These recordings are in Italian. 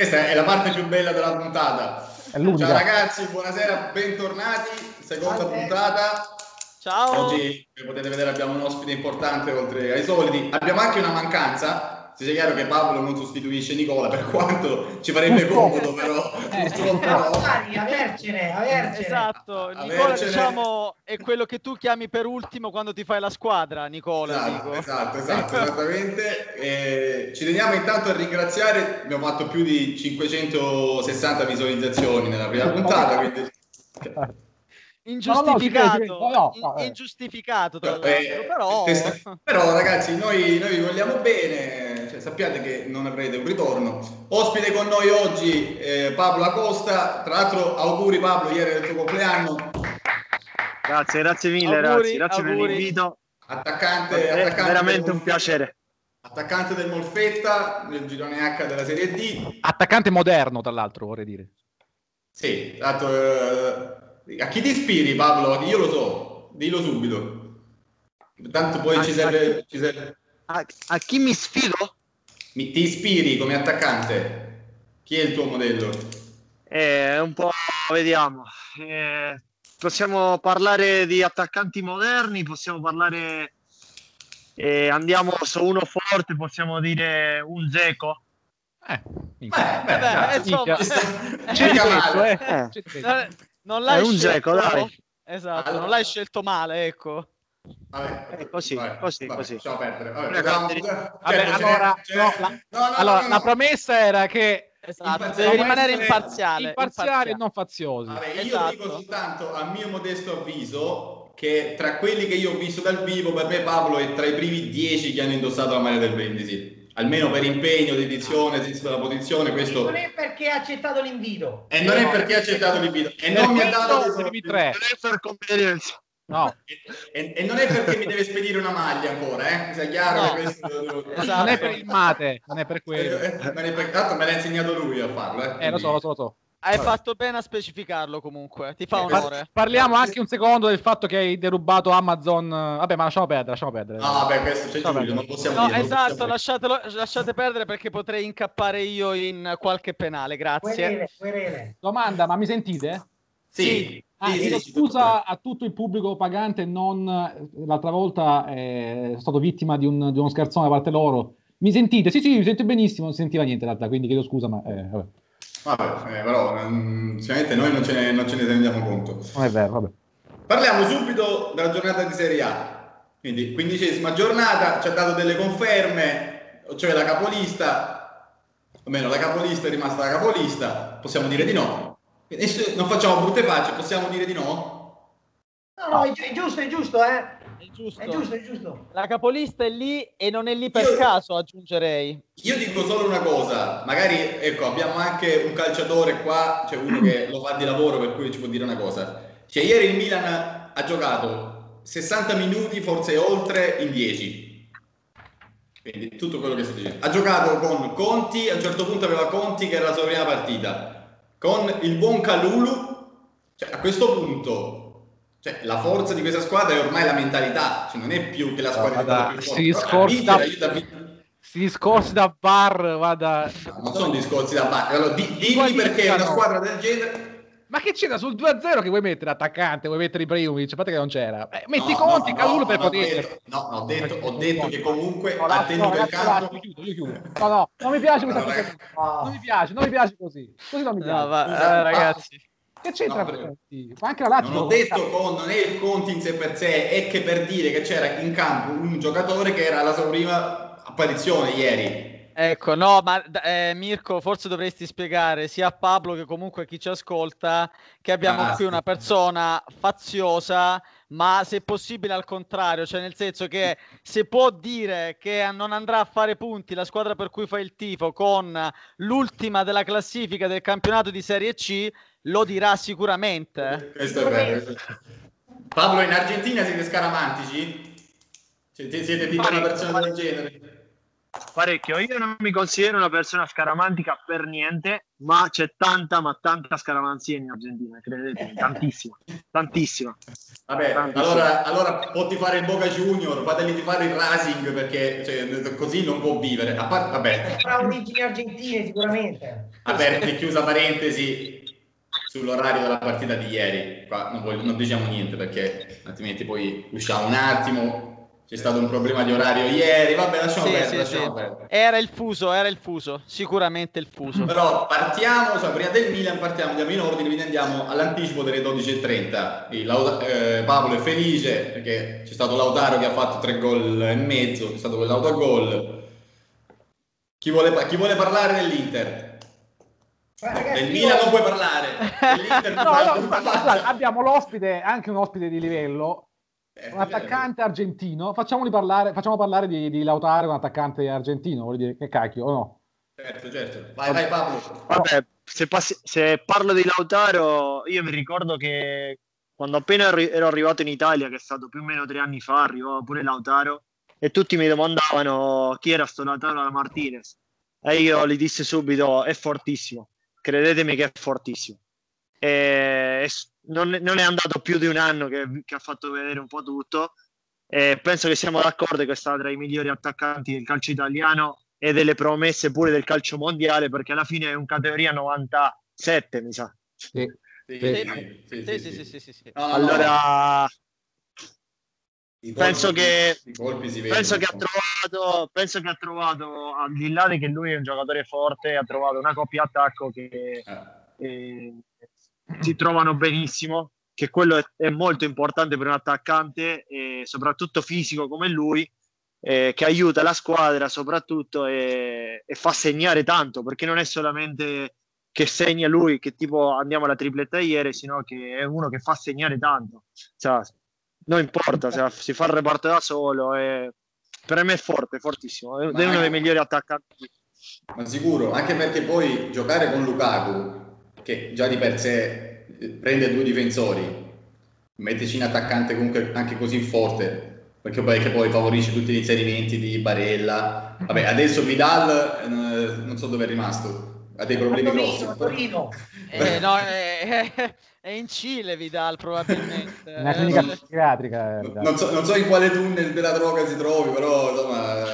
Questa è la parte più bella della puntata. Ciao ragazzi, buonasera, bentornati. Seconda Salve. puntata. Ciao. Oggi, come potete vedere, abbiamo un ospite importante oltre ai soliti. Abbiamo anche una mancanza si sia chiaro che Paolo non sostituisce Nicola per quanto ci farebbe comodo però eh, però avercene, avercene. esatto avercene. Nicola diciamo è quello che tu chiami per ultimo quando ti fai la squadra Nicola esatto esatto, esatto esattamente. E ci teniamo intanto a ringraziare abbiamo fatto più di 560 visualizzazioni nella prima puntata quindi ingiustificato, no, no, eh. ingiustificato tra eh, però... però ragazzi noi, noi vi vogliamo bene sappiate che non avrete un ritorno ospite con noi oggi eh, Pablo Acosta tra l'altro auguri Pablo ieri del tuo compleanno grazie grazie mille auguri, ragazzi grazie auguri. per l'invito attaccante, è attaccante veramente un piacere attaccante del Molfetta nel girone H della Serie D attaccante moderno tra l'altro vorrei dire sì, esatto, eh, a chi ti ispiri, Pablo? Io lo so, dillo subito. Tanto poi a, ci serve. A, ci serve... A, a, chi mi sfido? Mi, ti ispiri come attaccante? Chi è il tuo modello? Eh, un po' vediamo. Eh, possiamo parlare di attaccanti moderni, possiamo parlare. Eh, andiamo su uno forte, possiamo dire un Zeco. Eh, beh, beh, beh, insomma, c'è di eh. Non l'hai è un geco, dai. Esatto, allora. non l'hai scelto male, ecco. Vabbè, eh, così, vabbè, così, vabbè, così. Vabbè, allora, c'è, no, la, no, no, allora la promessa era che esatto, devi rimanere imparziale, imparziale, e non fazioso. Vabbè, io esatto. dico soltanto a mio modesto avviso che tra quelli che io ho visto dal vivo, per me Paolo è tra i primi dieci che hanno indossato la maglia del Brindisi almeno per impegno, dedizione, senso della posizione. Questo... Non è perché ha accettato l'invito. E non è perché ha accettato l'invito. E non mi ha dato i primi tre. per convenienza. No. E, e, non è perché mi deve spedire una maglia ancora, eh? Sia chiaro no. che questo... esatto. Non è per il mate, non è per quello. Eh, eh, non è per... Tanto me l'ha insegnato lui a farlo, eh? Eh, lo so, lo so, lo so. Hai Vabbè. fatto bene a specificarlo comunque, ti fa onore. Parliamo anche un secondo del fatto che hai derubato Amazon. Vabbè, ma lasciamo perdere, lasciamo perdere. No, vabbè, questo c'è Giulio, non possiamo no, dire. Esatto, lasciatelo, lasciate perdere perché potrei incappare io in qualche penale, grazie. Querele, querele. Domanda, ma mi sentite? Sì. Ah, sì, sì, scusa a tutto il pubblico pagante, non l'altra volta eh, sono stato vittima di, un, di, uno scherzone da parte loro. Mi sentite? Sì, sì, mi sento benissimo, non sentiva niente in realtà, quindi chiedo scusa, ma eh, vabbè. Vabbè, eh, però um, sicuramente noi non ce, ne, non ce ne rendiamo conto. Non è vero, vabbè. Parliamo subito della giornata di Serie A. Quindi, quindicesima giornata, ci ha dato delle conferme, cioè la capolista, o meno la capolista è rimasta la capolista, possiamo dire di no. Non facciamo brutte facce, possiamo dire di no? No, no, è giusto, è giusto, eh. È giusto. È giusto, è giusto. La capolista è lì e non è lì per io, caso, aggiungerei. Io dico solo una cosa, magari ecco, abbiamo anche un calciatore qua, cioè uno che lo fa di lavoro, per cui ci può dire una cosa. Cioè, ieri il Milan ha giocato 60 minuti, forse oltre, in 10. Quindi tutto quello che si dice. Ha giocato con Conti, a un certo punto aveva Conti che era la sua prima partita, con il buon Calulu. Cioè, a questo punto cioè, la forza di questa squadra è ormai la mentalità, cioè, non è più che la squadra no, più si discorsi da, si discorsi da bar, vada... No, non sono discorsi da bar, allora, di, dimmi perché una squadra del genere... Ma che c'era sul 2-0 che vuoi mettere attaccante, vuoi mettere i Ibrahimovic, a parte che non c'era. Eh, metti no, conti, no, Calulo per poter... No, ho detto, ho detto che comunque no, attendo no, per campo... Io chiudo, io chiudo. No, no, non mi piace questa cosa. Non mi piace, non mi piace così. Così non mi piace. No, va, eh, ragazzi... Che c'entra no, Conti? Ma anche la Lazio non ho detto con, non è il Conti in sé per sé, è che per dire che c'era in campo un giocatore che era la sua prima apparizione ieri. Ecco, no, ma eh, Mirko, forse dovresti spiegare sia a Pablo che comunque a chi ci ascolta che abbiamo ah, qui una persona faziosa, ma se possibile al contrario, cioè nel senso che se può dire che non andrà a fare punti la squadra per cui fa il tifo con l'ultima della classifica del campionato di Serie C, lo dirà sicuramente. Questo è vero. Pablo, in Argentina siete scaramantici? Cioè, siete tipo una persona del genere? Parecchio. Io non mi considero una persona scaramantica per niente, ma c'è tanta, ma tanta scaramanzia in Argentina, credetemi, tantissima, tantissima. Vabbè, Tantissima. allora, allora potti fare il Boca Junior, fateli fare il Racing perché cioè, così non può vivere. A parte, vabbè, Avrà origini argentine sicuramente. aperta e chiusa parentesi sull'orario della partita di ieri. Qua non, voglio- non diciamo niente perché altrimenti poi usciamo un attimo. C'è stato un problema di orario ieri. Vabbè, lasciamo Sì, perdere. sì, lasciamo sì. perdere. Era il fuso, era il fuso, sicuramente il fuso. Però partiamo, cioè, prima del Milan partiamo, andiamo in ordine, quindi andiamo all'anticipo delle 12.30. Il Lauda- eh, Paolo è felice perché c'è stato Lautaro che ha fatto tre gol e mezzo, è stato quell'autogol. Chi vuole, pa- chi vuole parlare dell'Inter? Ragazzi, Del io- Milan non puoi parlare. No, no, guarda, abbiamo l'ospite, anche un ospite di livello, un attaccante argentino. Facciamoli parlare, facciamo parlare di, di Lautaro, un attaccante argentino. Vuol dire che cacchio, o no? Certo, certo. Vai, vai Paolo. Vabbè, se, passi- se parlo di Lautaro, io mi ricordo che quando appena ero arrivato in Italia, che è stato più o meno tre anni fa, arrivava pure Lautaro e tutti mi domandavano chi era sto Lautaro Martinez. E io gli dissi subito: è fortissimo, credetemi che è fortissimo. E non, non è andato più di un anno che, che ha fatto vedere un po' tutto. E penso che siamo d'accordo che è stato tra i migliori attaccanti del calcio italiano e delle promesse pure del calcio mondiale perché alla fine è un categoria 97 mi sa Sì. Sì, Sì. allora penso che- ha trovato penso che ha trovato al di là di che lui è un giocatore forte ha trovato una coppia attacco che Eh. eh, si trovano benissimo che quello è, è molto importante per un attaccante e soprattutto fisico come lui eh, che aiuta la squadra soprattutto e, e fa segnare tanto perché non è solamente che segna lui che tipo andiamo alla tripletta ieri sino che è uno che fa segnare tanto. Cioè, non importa se si fa il reparto da solo e per me è forte, è fortissimo è uno dei migliori attaccanti. Ma sicuro, anche perché poi giocare con Lukaku, che già di per sé eh, prende due difensori, metterci un attaccante comunque anche così forte, perché poi, che poi favorisce tutti gli inserimenti di Barella. Vabbè, adesso Vidal, eh, non so dove è rimasto, ha dei a problemi Torino, grossi. Torino. Eh, no, è, è in Cile Vidal probabilmente. Una clinica Eh, psichiatrica. eh, Non so, non so in quale tunnel della droga si trovi, però insomma...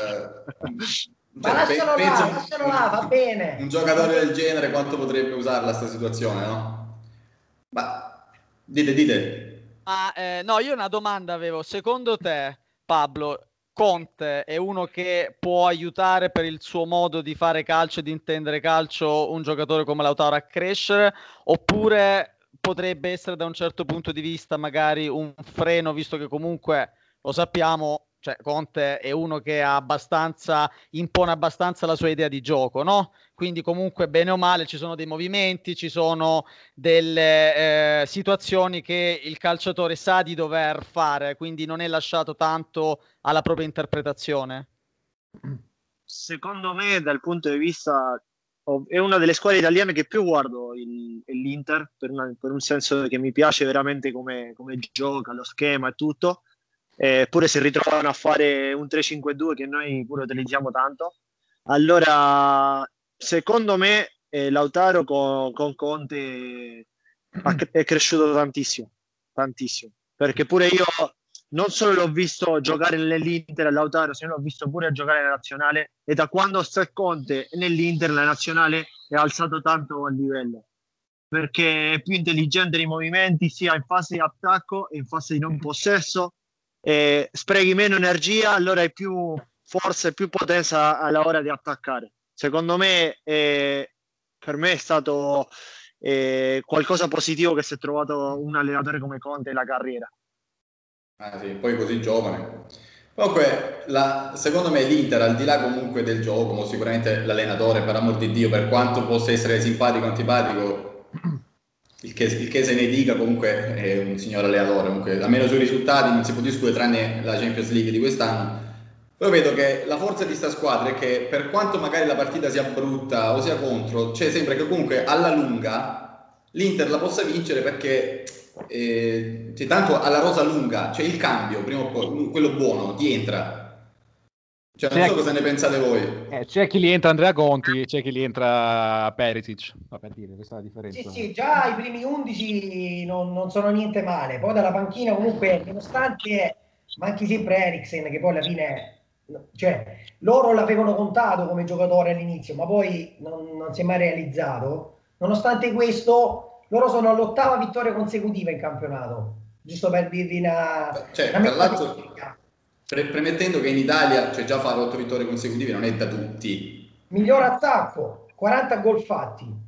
eh, Ma cioè, lascialo pe- là, lascialo là, va bene. un giocatore del genere quanto potrebbe usarla sta situazione, no? Ma dite, dite. Ma eh, no, io una domanda avevo. Secondo te, Pablo, Conte è uno che può aiutare per il suo modo di fare calcio e di intendere calcio un giocatore come Lautaro a crescere? Oppure potrebbe essere da un certo punto di vista magari un freno, visto che comunque lo sappiamo, cioè Conte è uno che abbastanza, impone abbastanza la sua idea di gioco, no? Quindi comunque bene o male ci sono dei movimenti, ci sono delle eh, situazioni che il calciatore sa di dover fare, quindi non è lasciato tanto alla propria interpretazione. secondo me dal punto di vista è una delle squadre italiane che più guardo il- l'Inter per, una- per un senso che mi piace veramente come, come gioca, lo schema e tutto eppure si ritrovano a fare un 3-5-2 che noi pure utilizziamo tanto. Allora secondo me eh, Lautaro con, con Conte è cresciuto tantissimo tantissimo. Perché pure io non solo l'ho visto giocare nell'Inter a Lautaro, se l'ho visto pure giocare nella nazionale e da quando sta Conte nell'Inter la nazionale è alzato tanto il livello. Perché è più intelligente nei movimenti sia in fase di attacco e in fase di non possesso e sprechi meno energia allora hai più forza e più potenza alla ora di attaccare secondo me eh, per me è stato eh, qualcosa positivo che si è trovato un allenatore come Conte nella carriera Ah, sì, poi così giovane. Comunque, la- secondo me l'Inter, al di là comunque del gioco, sicuramente l'allenatore, per amor di Dio, per quanto possa essere simpatico o antipatico, il che, il che se ne dica, comunque è un signor allenatore. Comunque, almeno sui risultati non si può discutere, tranne la Champions League di quest'anno. Però vedo che la forza di sta squadra è che per quanto magari la partita sia brutta o sia contro, cioè sembra che comunque alla lunga l'Inter la possa vincere perché eh, c'è tanto alla rosa lunga, c'è il cambio, prima o poi, quello buono, ti entra. Cioè, non C'è so chi- cosa ne pensate voi. Eh, c'è chi li entra Andrea Conti, c'è chi li entra Perisic. Va per dire, questa è la differenza. Sì, sì, già i primi 11 non, non sono niente male. Poi dalla panchina comunque, nonostante manchi sempre Eriksen, che poi alla fine, cioè, loro l'avevano contato come giocatore all'inizio, ma poi non, non si è mai realizzato. Nonostante questo, loro sono all'ottava vittoria consecutiva in campionato. Giusto per dirvi una... Cioè, una tra l'altro, metafisica. Pre- premettendo che in Italia, cioè già fare 8 vittorie consecutive non è da tutti. Miglior attacco, 40 gol fatti.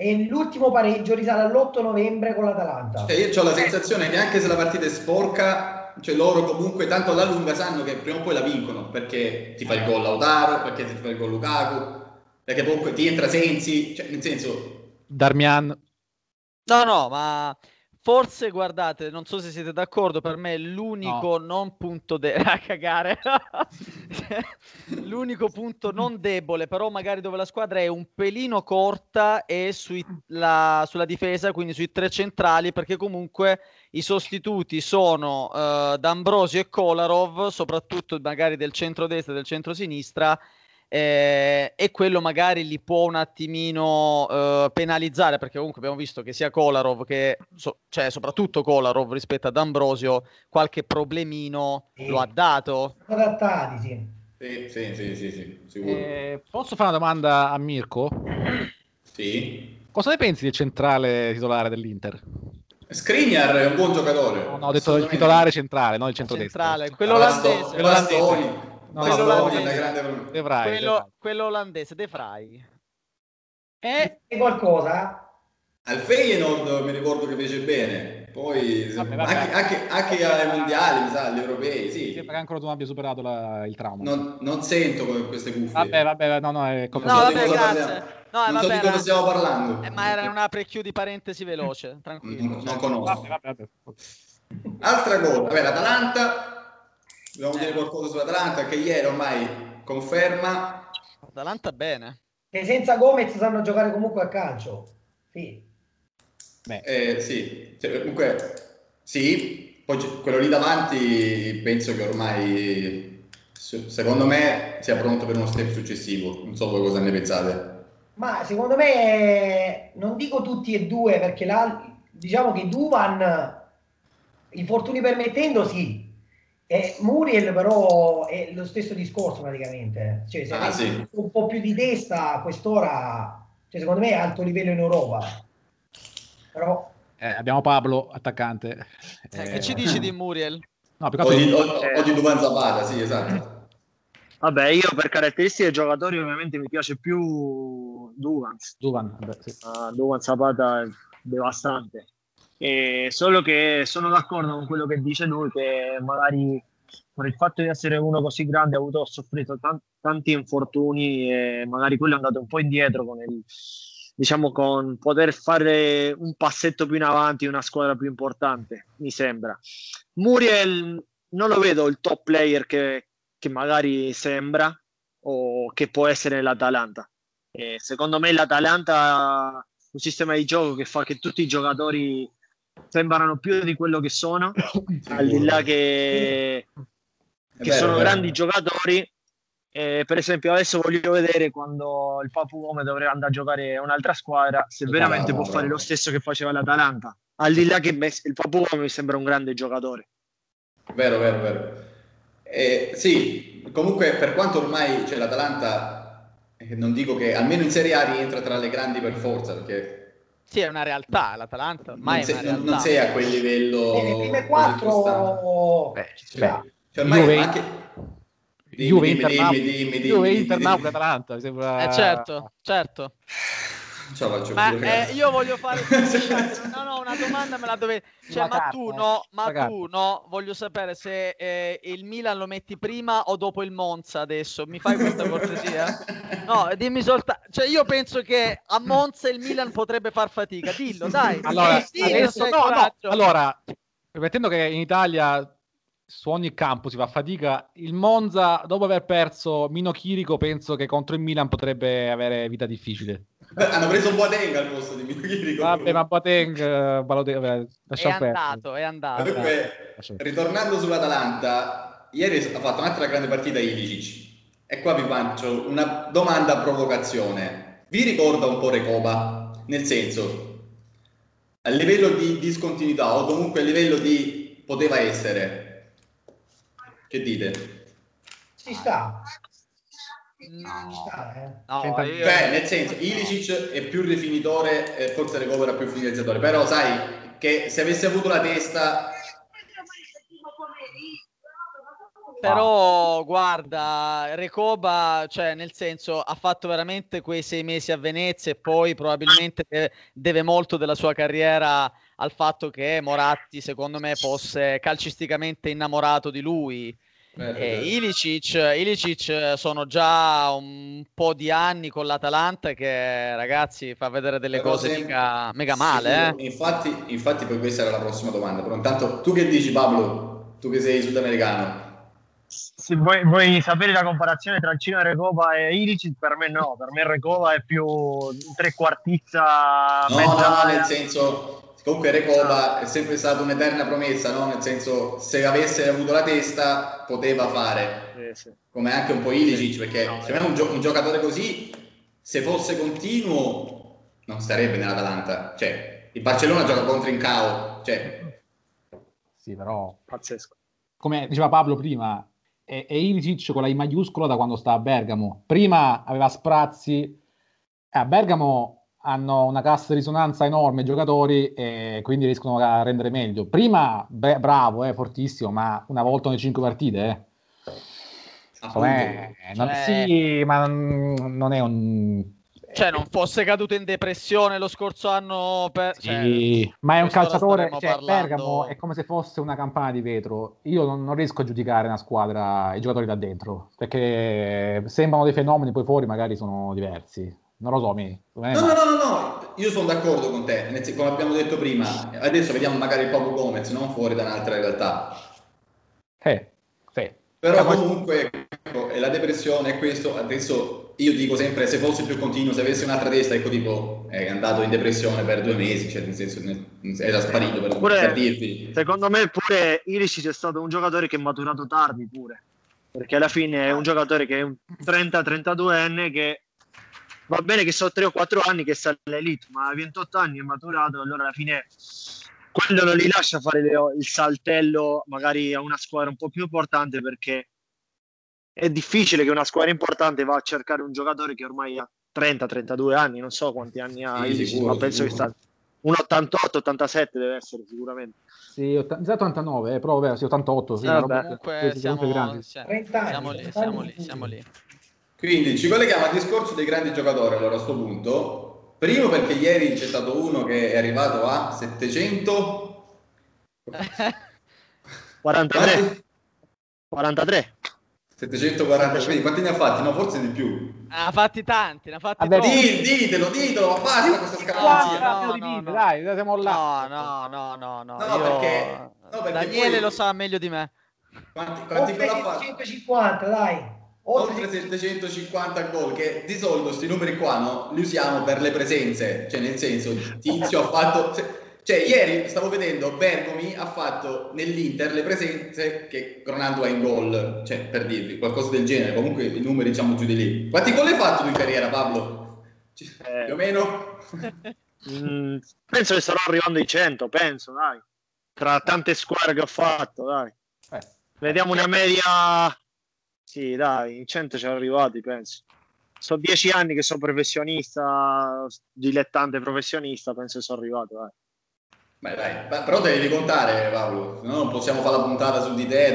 E l'ultimo pareggio risale all'8 novembre con l'Atalanta. Cioè, io ho la sensazione che anche se la partita è sporca, cioè loro comunque tanto alla lunga sanno che prima o poi la vincono, perché ti fa il gol Lautaro, perché ti fa il gol Lukaku, perché comunque ti entra Sensi, cioè nel senso... Darmian. No, no, ma forse guardate, non so se siete d'accordo, per me l'unico non punto de- a cagare. l'unico punto non debole, però magari dove la squadra è un pelino corta è sui- la- sulla difesa, quindi sui tre centrali, perché comunque i sostituti sono eh, D'Ambrosio e Kolarov, soprattutto magari del centro-destra e del centro-sinistra, eh, e quello magari li può un attimino eh, penalizzare perché comunque abbiamo visto che sia Kolarov che so- cioè soprattutto Kolarov rispetto ad Ambrosio qualche problemino Sì. lo ha dato adattati, sì. Sì, sì, sì, sì, sì, sicuro. Eh, posso fare una domanda a Mirko? Sì. Cosa ne pensi del centrale titolare dell'Inter? Skriniar è un buon giocatore. No, no, ho detto il titolare centrale, non il centrodestra. centrale quello olandese quello olandese. No, quello olandese. De Vrij, De quello, quello olandese De Vrij Eh, E qualcosa? Al Feyenoord mi ricordo che fece bene, poi Vabbè, vabbè. Anche, anche, anche ai mondiali, mi sa, agli europei, sì. sembra che ancora tu non abbia superato la- il trauma. Non, non sento queste cuffie. Vabbè, vabbè, no, no, è come no so di vabbè cosa grazie parliamo. no, non so vabbè, di cosa stiamo parlando. eh, ma era una pre-chiudi parentesi veloce tranquillo Non, non conosco. Vabbè, vabbè, vabbè. Altra cosa, vabbè, l'Atalanta, dobbiamo Eh. dire qualcosa sull'Atalanta che ieri ormai conferma. Atalanta bene Che senza Gomez sanno giocare comunque a calcio. Sì. Beh, Eh, sì, cioè, comunque sì, poi quello lì davanti penso che ormai, se- secondo me, sia pronto per uno step successivo. Non so voi cosa ne pensate. Ma secondo me non dico tutti e due perché la, diciamo che Duvan, infortuni permettendo, sì. E Muriel però è lo stesso discorso praticamente. Cioè, se Ah, sì. un po' più di testa a quest'ora, cioè, secondo me è alto livello in Europa. Però eh, abbiamo Pablo, attaccante. Eh, Eh, che ci dici di Muriel? No, più che O altro- di, o- o di Duvan Zapata, sì, esatto. Vabbè, io per caratteristiche dei giocatori ovviamente mi piace più. Duvan, vabbè, sì. Uh, Duvan Zapata è devastante. E solo che sono d'accordo con quello che dice lui, che magari per il fatto di essere uno così grande ha avuto soffrito tan- tanti infortuni e magari quello è andato un po' indietro con il diciamo con poter fare un passetto più in avanti una squadra più importante mi sembra. Muriel non lo vedo il top player che, che magari sembra o che può essere l'Atalanta. E secondo me l'Atalanta ha un sistema di gioco che fa che tutti i giocatori sembrano più di quello che sono al di là che, che vero, sono vero. grandi giocatori eh, per esempio adesso voglio vedere quando il Papu Gome dovrà andare a giocare a un'altra squadra se veramente può fare lo stesso che faceva l'Atalanta al di là che il Papu Gome mi sembra un grande giocatore Vero, vero, vero. Eh, sì, comunque per quanto ormai c'è l'Atalanta, eh, non dico che almeno in Serie A rientra tra le grandi per forza, perché Sì, è una realtà, l'Atalanta ormai non, sei, è una realtà. non sei a quel livello. nelle prime quattro Beh, ci sta. Cioè, ormai Juve- anche... Dimmi, Juve, dimmi, Inter, dimmi, Napoli. dimmi, dimmi, Juve, dimmi, Inter. Napoli, Atalanta, mi sembra... Eh, certo, certo. Ce la faccio Ma eh, io voglio fare no, no, una domanda me la dovete cioè, ma tu carta, no, ma tu no, voglio sapere se eh, il Milan lo metti prima o dopo il Monza adesso. Mi fai questa cortesia? No, dimmi soltanto, cioè io penso che a Monza il Milan potrebbe far fatica. Dillo, dai. Allora, Eh, dillo, adesso, no, no, allora, permettendo che in Italia su ogni campo si fa fatica, il Monza, dopo aver perso Mino Chirico, penso che contro il Milan potrebbe avere vita difficile. Hanno preso un Boateng al posto di Michirico. Vabbè, ma Boateng, eh, Balotelli, vabbè, È andato, è andato. Comunque, ritornando sull'Atalanta, ieri ha fatto un'altra grande partita Ilicic. E qua vi faccio una domanda a provocazione. Vi ricorda un po' Recoba? Nel senso, a livello di discontinuità o comunque a livello di poteva essere? Che dite? Ci sta. No, eh. no, io- Cioè, nel senso, Ilicic è più rifinitore e forse Recoba era più finalizzatore, però sai che se avesse avuto la testa Però guarda, Recoba, cioè nel senso, ha fatto veramente quei sei mesi a Venezia e poi probabilmente deve, deve molto della sua carriera al fatto che Moratti, secondo me, fosse calcisticamente innamorato di lui. E Ilicic, Ilicic sono già un po' di anni con l'Atalanta che ragazzi fa vedere delle Però cose sem- mica, mega male. Sì, eh. Infatti, infatti poi questa era la prossima domanda. Però intanto tu che dici Pablo? Tu che sei sudamericano? Se vuoi, vuoi sapere la comparazione tra il Cino Recoba e Ilicic? Per me no, per me Recoba è più trequartista No, no, nel senso, comunque Recoba è sempre stata un'eterna promessa, no? Nel senso, se avesse avuto la testa, poteva fare, come anche un po' Ilicic, perché No, secondo me un, gio- un giocatore così, se fosse continuo, non starebbe nell'Atalanta. Cioè, il Barcellona gioca contro in cao, cioè, Sì, però, Pazzesco. come diceva Pablo prima, è, è Ilicic con la I maiuscola da quando sta a Bergamo. Prima aveva sprazzi, a Bergamo hanno una cassa di risonanza enorme i giocatori e quindi riescono a rendere meglio. Prima, beh, bravo, eh, fortissimo, ma una volta ogni cinque partite, eh. Com'è? Non- Cioè- Sì, ma non è un... Cioè, non fosse caduto in depressione lo scorso anno per... cioè, Sì, ma è un calciatore, cioè, parlando- Bergamo è come se fosse una campana di vetro. Io non, non riesco a giudicare una squadra, i giocatori da dentro, perché sembrano dei fenomeni, poi fuori magari sono diversi. Non lo so, mi... No, no. no, no, io sono d'accordo con te, come abbiamo detto prima, adesso vediamo magari il Papu Gomez, non fuori da un'altra realtà. Eh, sì. Però poi- comunque ecco, è la depressione è questo, adesso io dico sempre se fosse più continuo, se avesse un'altra testa, ecco tipo è andato in depressione per due mesi, cioè nel senso era sparito per, Pure- per dirvi. Secondo me pure Ilicic è stato un giocatore che è maturato tardi pure. Perché alla fine è un giocatore che è un 30-32enne che va bene che sono 3 o 4 anni che sta all'elite, ma a 28 anni è maturato, allora alla fine quello non li lascia fare le- il saltello magari a una squadra un po' più importante perché è difficile che una squadra importante va a cercare un giocatore che ormai ha 30-32 anni, non so quanti anni ha, Sì, Ilicic, sicuro, ma penso che sicuro. sta un 88-87 deve essere sicuramente. Sì, ott- 89, eh, però vabbè, sì, 88. Sì, Eh, Comunque siamo, grandi. sì, 30 anni, siamo lì, 30 siamo lì, siamo lì. Quindi ci colleghiamo al discorso dei grandi giocatori allora a questo punto. Primo perché ieri c'è stato uno che è arrivato a 700 43. 43. 740, quindi quanti ne ha fatti? No, forse di più. Ne ha fatti tanti, ne ha fatti Vabbè, ditelo, ditelo, ma basta questa No, scaramanzia. no, no, no. dai, siamo là. No, no, no, no, no. No, io- perché- no, perché Daniele poi- lo sa meglio di me. Quanti, quanti gol ha fatto? 750, dai. Oltre Oltre 750 gol, che di solito questi numeri qua no, li usiamo per le presenze, cioè nel senso Tizio ha fatto... Cioè ieri stavo vedendo Bergomi ha fatto nell'Inter le presenze che Ronaldo ha in gol, cioè per dirvi qualcosa del genere, comunque i numeri diciamo giù di lì. Quanti gol hai fatto tu in carriera Pablo? C- Eh. Più o meno? Mm, penso che starò arrivando ai 100, penso, dai. Tra tante squadre che ho fatto, dai. Eh, Vediamo una media... Sì, dai, in 100 ci sono arrivati, penso. Sono 10 anni che sono professionista, dilettante professionista, penso che sono arrivato, dai. Beh dai, però devi contare Paolo, se no non possiamo fare la puntata su di te.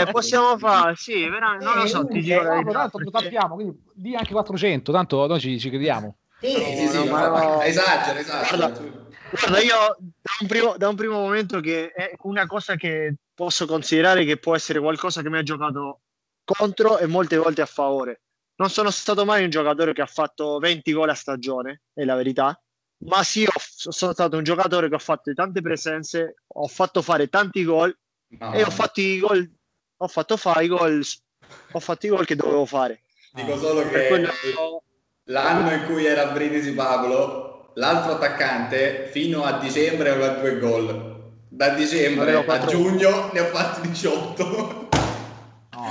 Eh, possiamo fare, sì, veramente, non lo so, ti dico no, verità, tanto lo sappiamo, quindi di anche 400, tanto noi ci, ci crediamo. Sì, Sì, sì, sì, No, no, ma ma- no. esagera, esagera. Guarda, Guarda, io da un, primo, da un primo momento che è una cosa che posso considerare che può essere qualcosa che mi ha giocato contro e molte volte a favore. Non sono stato mai un giocatore che ha fatto 20 gol a stagione, è la verità, ma sì, ho- sono stato un giocatore che ha fatto tante presenze, ho fatto fare tanti gol No, e ho fatto i gol, ho fatto fare i gol, ho fatto i gol che dovevo fare. Dico solo Per che quello l'anno in cui era Brindisi Pablo, l'altro attaccante fino a dicembre aveva due gol. Da dicembre a giugno ne ha fatti 18.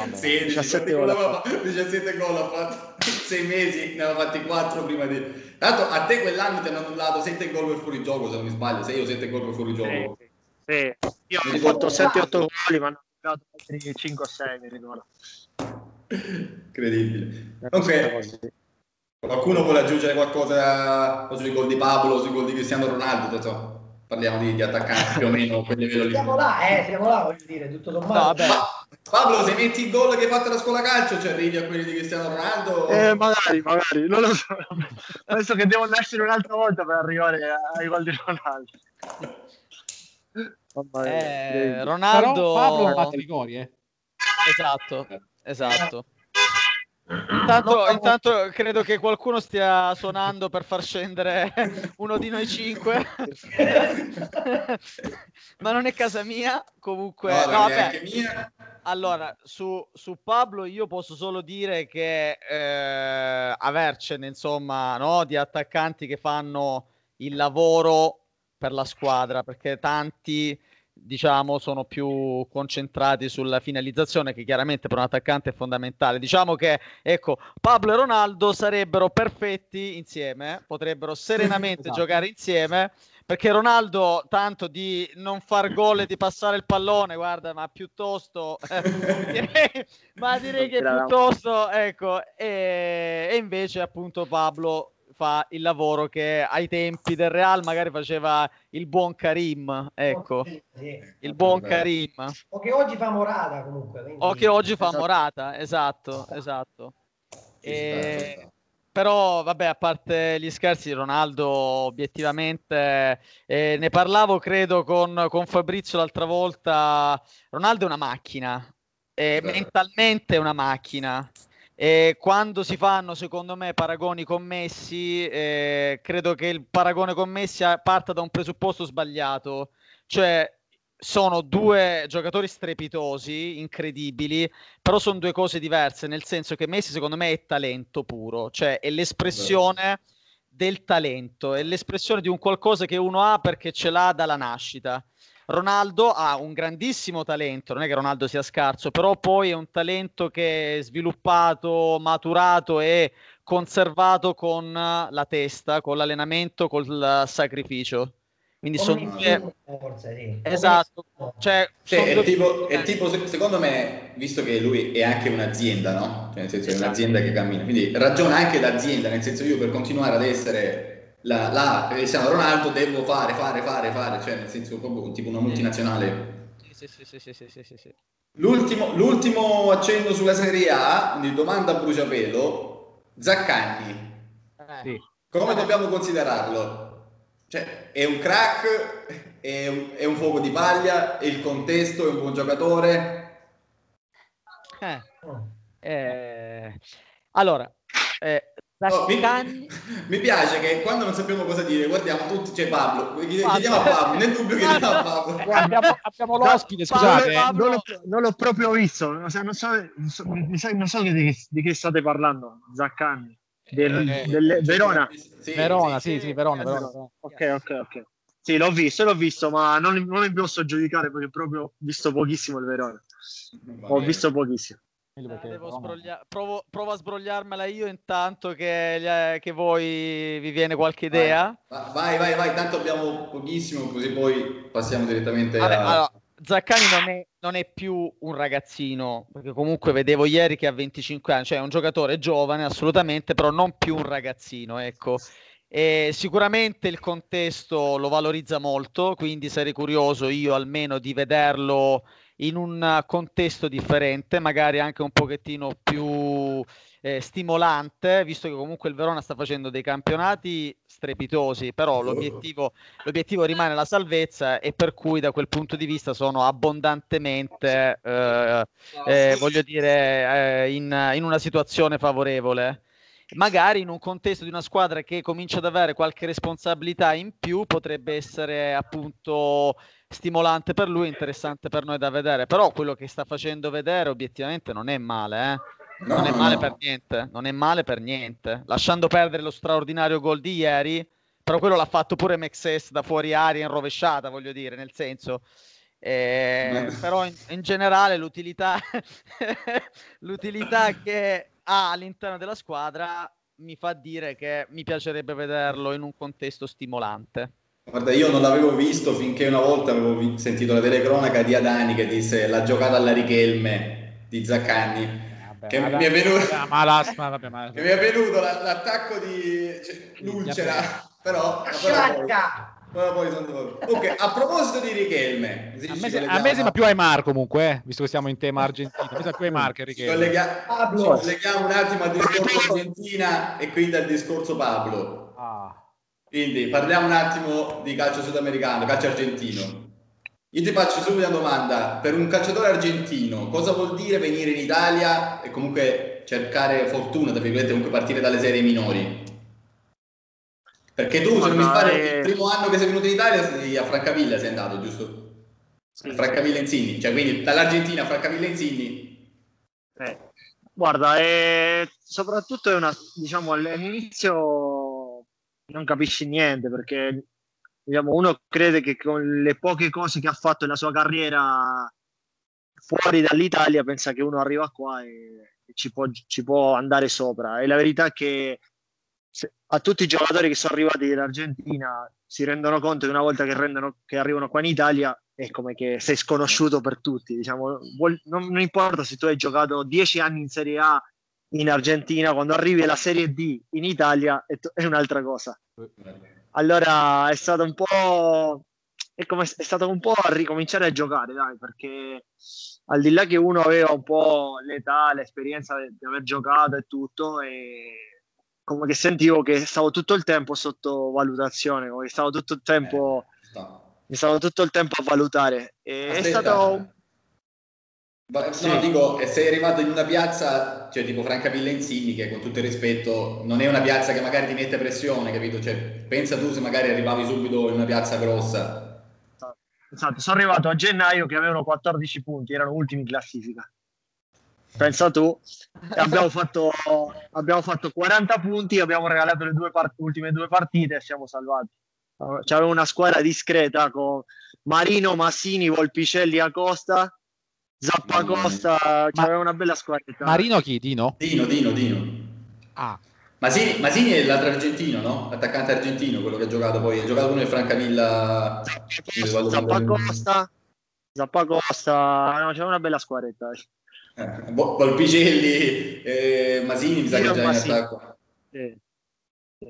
No, 16, 17 gol, ha 17 gol ha fatto 6 mesi, ne aveva fatti 4 prima di... Tanto a te quell'anno ti hanno annullato 7 gol per fuori gioco, se non mi sbaglio, 6 o 7 gol per fuori gioco. Sì, sì. io ho fatto 7-8 gol, ma hanno giocato altri 5 o 6, mi ricordo. Incredibile. Comunque, qualcuno vuole aggiungere qualcosa sui gol di Pablo, sui gol di Cristiano Ronaldo? So parliamo di, di attaccanti più o meno quel livello lì. Siamo là, eh, siamo là, voglio dire, tutto sommato. No, Pablo, se metti il gol che hai fatto alla scuola calcio, ci arrivi a quelli di Cristiano Ronaldo? Eh, magari, magari, non lo so. Penso che devo nascere un'altra volta per arrivare ai gol di Ronaldo. Eh, Ronaldo... Però Pablo batte rigori, eh. Esatto, esatto. Intanto, intanto, credo che qualcuno stia suonando per far scendere uno di noi cinque, ma non è casa mia. Comunque, no, no, vabbè. Mia. Allora, su, su, Pablo io posso solo dire che eh, avercene, insomma, no, di attaccanti che fanno il lavoro per la squadra, perché tanti diciamo, sono più concentrati sulla finalizzazione, che chiaramente per un attaccante è fondamentale. Diciamo che, ecco, Pablo e Ronaldo sarebbero perfetti insieme, potrebbero serenamente esatto. giocare insieme, perché Ronaldo, tanto di non far gol e di passare il pallone, guarda, ma piuttosto, eh, direi, ma direi che piuttosto, ecco, e, e invece appunto Pablo fa il lavoro che ai tempi del Real magari faceva il buon Karim, ecco, sì, sì. il buon Karim. O che oggi fa Morata comunque. Quindi... O che oggi fa esatto. Morata, esatto, esatto. E... Però vabbè, a parte gli scherzi, Ronaldo obiettivamente, eh, ne parlavo credo con, con Fabrizio l'altra volta, Ronaldo è una macchina, è mentalmente una macchina. E quando si fanno, secondo me, paragoni commessi, eh, credo che il paragone commessi parta da un presupposto sbagliato, cioè sono due giocatori strepitosi, incredibili, però sono due cose diverse, nel senso che Messi secondo me è talento puro, cioè è l'espressione del talento, è l'espressione di un qualcosa che uno ha perché ce l'ha dalla nascita. Ronaldo ha un grandissimo talento, non è che Ronaldo sia scarso, però poi è un talento che è sviluppato, maturato e conservato con la testa, con l'allenamento, col sacrificio. Quindi sono due... Forza, sì. Esatto. Cioè, sì, è, due... tipo, è, tipo, secondo me, visto che lui è anche un'azienda, no? Cioè, nel senso, esatto. è un'azienda che cammina, quindi ragiona anche d'azienda, nel senso io per continuare ad essere la, la Cristiano Ronaldo devo fare, fare, fare, fare, cioè nel senso proprio tipo una multinazionale. Sì, sì, sì, sì, sì, sì, sì. L'ultimo, l'ultimo accenno sulla Serie A, quindi domanda a bruciapelo, Zaccagni. Eh. Come dobbiamo considerarlo? Cioè, è un crack, è un, è un fuoco di paglia, è il contesto, è un buon giocatore? Eh. Eh. Allora, eh, Oh, mi, mi, piace che quando non sappiamo cosa dire, guardiamo tutti, c'è Pablo, chiediamo a Pablo, nel dubbio chiediamo a Pablo. abbiamo, abbiamo l'ospite, scusate. Pablo, non, l'ho, non, l'ho, proprio visto, non so, non so, non so, non so di, che, di, che, state parlando, Zaccani. Del, eh, del Verona. Sì, Verona, sì, sì, sì Verona, Verona, Ok, ok, ok. Sì, l'ho visto, l'ho visto, ma non, non mi posso giudicare perché proprio ho visto pochissimo il Verona. Ho visto pochissimo. Eh, sbroglia- provo, provo, a sbrogliarmela io intanto che, che, voi vi viene qualche idea. Vai, vai, vai, tanto abbiamo pochissimo, così poi passiamo direttamente Vabbè, a... Allora, Zaccani non è, non è, più un ragazzino, perché comunque vedevo ieri che ha 25 anni, cioè è un giocatore giovane assolutamente, però non più un ragazzino, ecco. E sicuramente il contesto lo valorizza molto, quindi sarei curioso io almeno di vederlo in un contesto differente, magari anche un pochettino più eh, stimolante, visto che comunque il Verona sta facendo dei campionati strepitosi, però l'obiettivo, l'obiettivo rimane la salvezza e per cui da quel punto di vista sono abbondantemente, eh, eh, voglio dire, eh, in, in una situazione favorevole magari in un contesto di una squadra che comincia ad avere qualche responsabilità in più potrebbe essere appunto stimolante per lui, interessante per noi da vedere. Però quello che sta facendo vedere obiettivamente non è male, eh? Non no, è male no. per niente, non è male per niente. Lasciando perdere lo straordinario gol di ieri, però quello l'ha fatto pure Mexes da fuori aria in rovesciata, voglio dire, nel senso Eh, però in, in, generale l'utilità, l'utilità che ha all'interno della squadra mi fa dire che mi piacerebbe vederlo in un contesto stimolante. Guarda, io non l'avevo visto finché una volta avevo sentito la telecronaca di Adani che disse la giocata alla Richelme di Zaccagni. Che mi è venuto, che mi è venuto l'attacco di cioè, l'ulcera, però, però poi, sono... ok, a proposito di Richelme, a me, se, a me sembra più Aymar comunque, eh, visto che siamo in tema argentino. A me sembra più Aymar che Richelme. Collega... Ci colleghiamo un attimo al discorso Argentina e quindi al discorso Pablo. Ah. Quindi parliamo un attimo di calcio sudamericano, calcio argentino. Io ti faccio subito una domanda, per un calciatore argentino cosa vuol dire venire in Italia e comunque cercare fortuna, tra virgolette, comunque partire dalle serie minori? Perché tu, se non mi pare, il primo anno che sei venuto in Italia sei a Francavilla sei andato, giusto? Sì. Francavilla Insigni, cioè quindi dall'Argentina a Francavilla Insigni. Eh, guarda, eh, soprattutto è una, diciamo, all'inizio non capisci niente perché diciamo, uno crede che con le poche cose che ha fatto nella sua carriera fuori dall'Italia pensa che uno arriva qua e, e ci, può, ci può andare sopra. E la verità è che a tutti i giocatori che sono arrivati in Argentina si rendono conto che una volta che, rendono, che arrivano qua in Italia è come che sei sconosciuto per tutti. Diciamo, vuol, non, non, importa se tu hai giocato dieci anni in Serie A in Argentina, quando arrivi alla Serie D in Italia è, è un'altra cosa. Allora è stato un po'. È, come, è stato un po' a ricominciare a giocare, dai, perché al di là che uno aveva un po' l'età, l'esperienza di aver giocato e tutto, e come che sentivo che stavo tutto il tempo sotto valutazione, come che stavo tutto il tempo, eh, mi stavo tutto il tempo a valutare. E è stato... No, sì. dico, sei arrivato in una piazza, cioè tipo Francavilla Insigni, che con tutto il rispetto non è una piazza che magari ti mette pressione, capito? Cioè, pensa tu se magari arrivavi subito in una piazza grossa. Esatto, sono arrivato a gennaio che avevano 14 punti, erano ultimi in classifica pensa tu, abbiamo fatto, abbiamo fatto 40 punti, abbiamo regalato le due part- ultime due partite e siamo salvati. C'aveva una squadra discreta con Marino, Massini, Volpicelli, Acosta, Zappacosta, c'aveva una bella squadra. Marino chi? Dino? Dino, Dino, Dino. Ah. Masini, Masini è l'altro argentino, no? L'attaccante argentino, quello che ha giocato poi, ha giocato con il Francavilla. Zappacosta, Zappacosta, no, c'era una bella squadretta. Eh, Volpicelli, eh, Masini mi sa che già in attacco. Sì.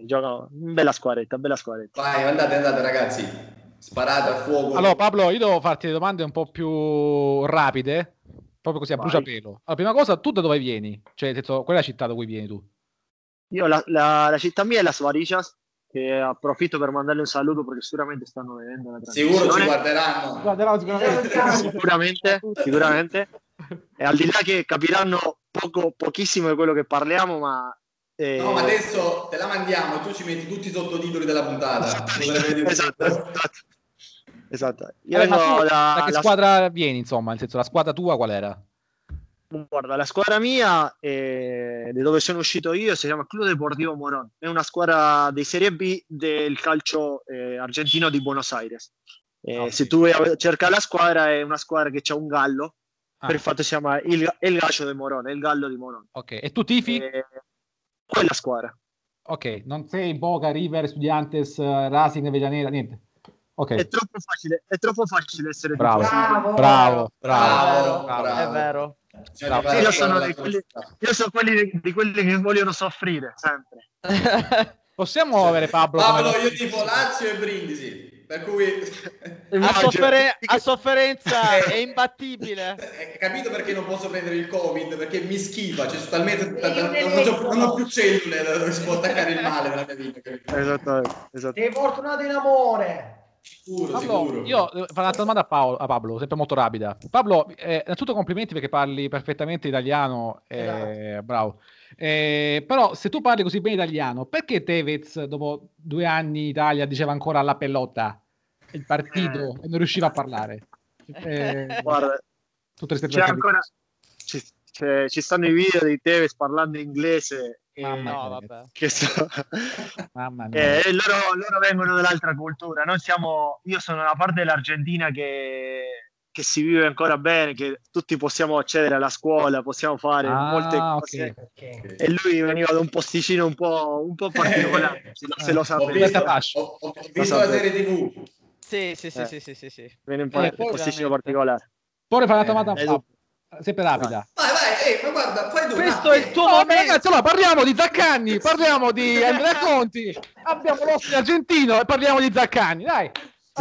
Gioca bella squadretta, bella squadretta. Vai, andate, andate ragazzi, sparate a fuoco. Allora Pablo, io devo farti le domande un po' più rapide, proprio così a Vai. bruciapelo. Allora, prima cosa, tu da dove vieni? Cioè, detto, qual è la città da cui vieni tu? Io, la, la, la città mia è la Svaricias, che approfitto per mandarle un saluto perché sicuramente stanno vedendo la trasmissione. Sicuro ci guarderanno. Guarderanno sicuramente. sicuramente, sicuramente. E al di là che capiranno poco, pochissimo di quello che parliamo, ma eh... No, ma adesso te la mandiamo e tu ci metti tutti i sottotitoli della puntata. esatto, esatto. esatto. Io Vabbè, vengo da, da che la... squadra vieni, insomma? Nel senso, la squadra tua qual era? Guarda, la squadra mia, eh, di dove sono uscito io, si chiama Club Deportivo Morón. È una squadra di Serie B del calcio eh, argentino di Buenos Aires. Eh, okay. Se tu cerca la squadra, è una squadra che ha un gallo, ah. per il fatto si chiama il, il Gaccio di Morón, il gallo di Morón. Ok, e tu tifi? Eh, quella squadra. Ok, non sei Boca, River, Studiantes, Racing, Avellaneda, niente. Okay. È troppo facile, è troppo facile essere bravo, bravo, bravo, bravo, bravo, è vero. Io sono, quelli, io sono quelli di, di, quelli che vogliono soffrire sempre. Possiamo avere Pablo? Pablo, io tipo Lazio e Brindisi. Per cui a, soffere- a sofferenza è imbattibile. Hai capito perché non posso prendere il Covid? Perché mi schifa, cioè, talmente, non, ho, non, ho, più cellule dove si può attaccare il male nella mia vita. Esattamente, esattamente. Sei fortunato in amore. Sicuro, Pablo, sicuro. Io devo fare un'altra domanda a, Paolo, a Pablo, sempre molto rapida. Pablo, eh, innanzitutto complimenti perché parli perfettamente italiano, eh, esatto. bravo. Eh, però se tu parli così bene italiano, perché Tevez dopo due anni in Italia diceva ancora la pelota, il partito, eh. e non riusciva a parlare? Eh, Guarda, c'è ancora, ci, c'è, ci stanno i video di Tevez parlando inglese Mamma no, vabbè. Che so... Mamma mia. Eh, loro, loro, vengono dall'altra cultura. Noi siamo, io sono una parte dell'Argentina che che si vive ancora bene, che tutti possiamo accedere alla scuola, possiamo fare Ah, molte cose. ok. Ok. E lui veniva da un posticino un po', un po' particolare, se, se lo Ho sapete. visto, fascia. ho- ho visto la serie TV. Sì, sì, sì, Eh. sì, sì, sì, sì. Viene un po' Eh, un posticino particolare. Poi una domanda Eh, a Fabio. sempre rapida. Vai, vai, eh, ma guarda, fai tu. Questo è il tuo No, momento. ragazzi, allora parliamo di Zaccagni, parliamo di Andrea Conti, abbiamo l'ospite argentino e parliamo di Zaccagni, dai.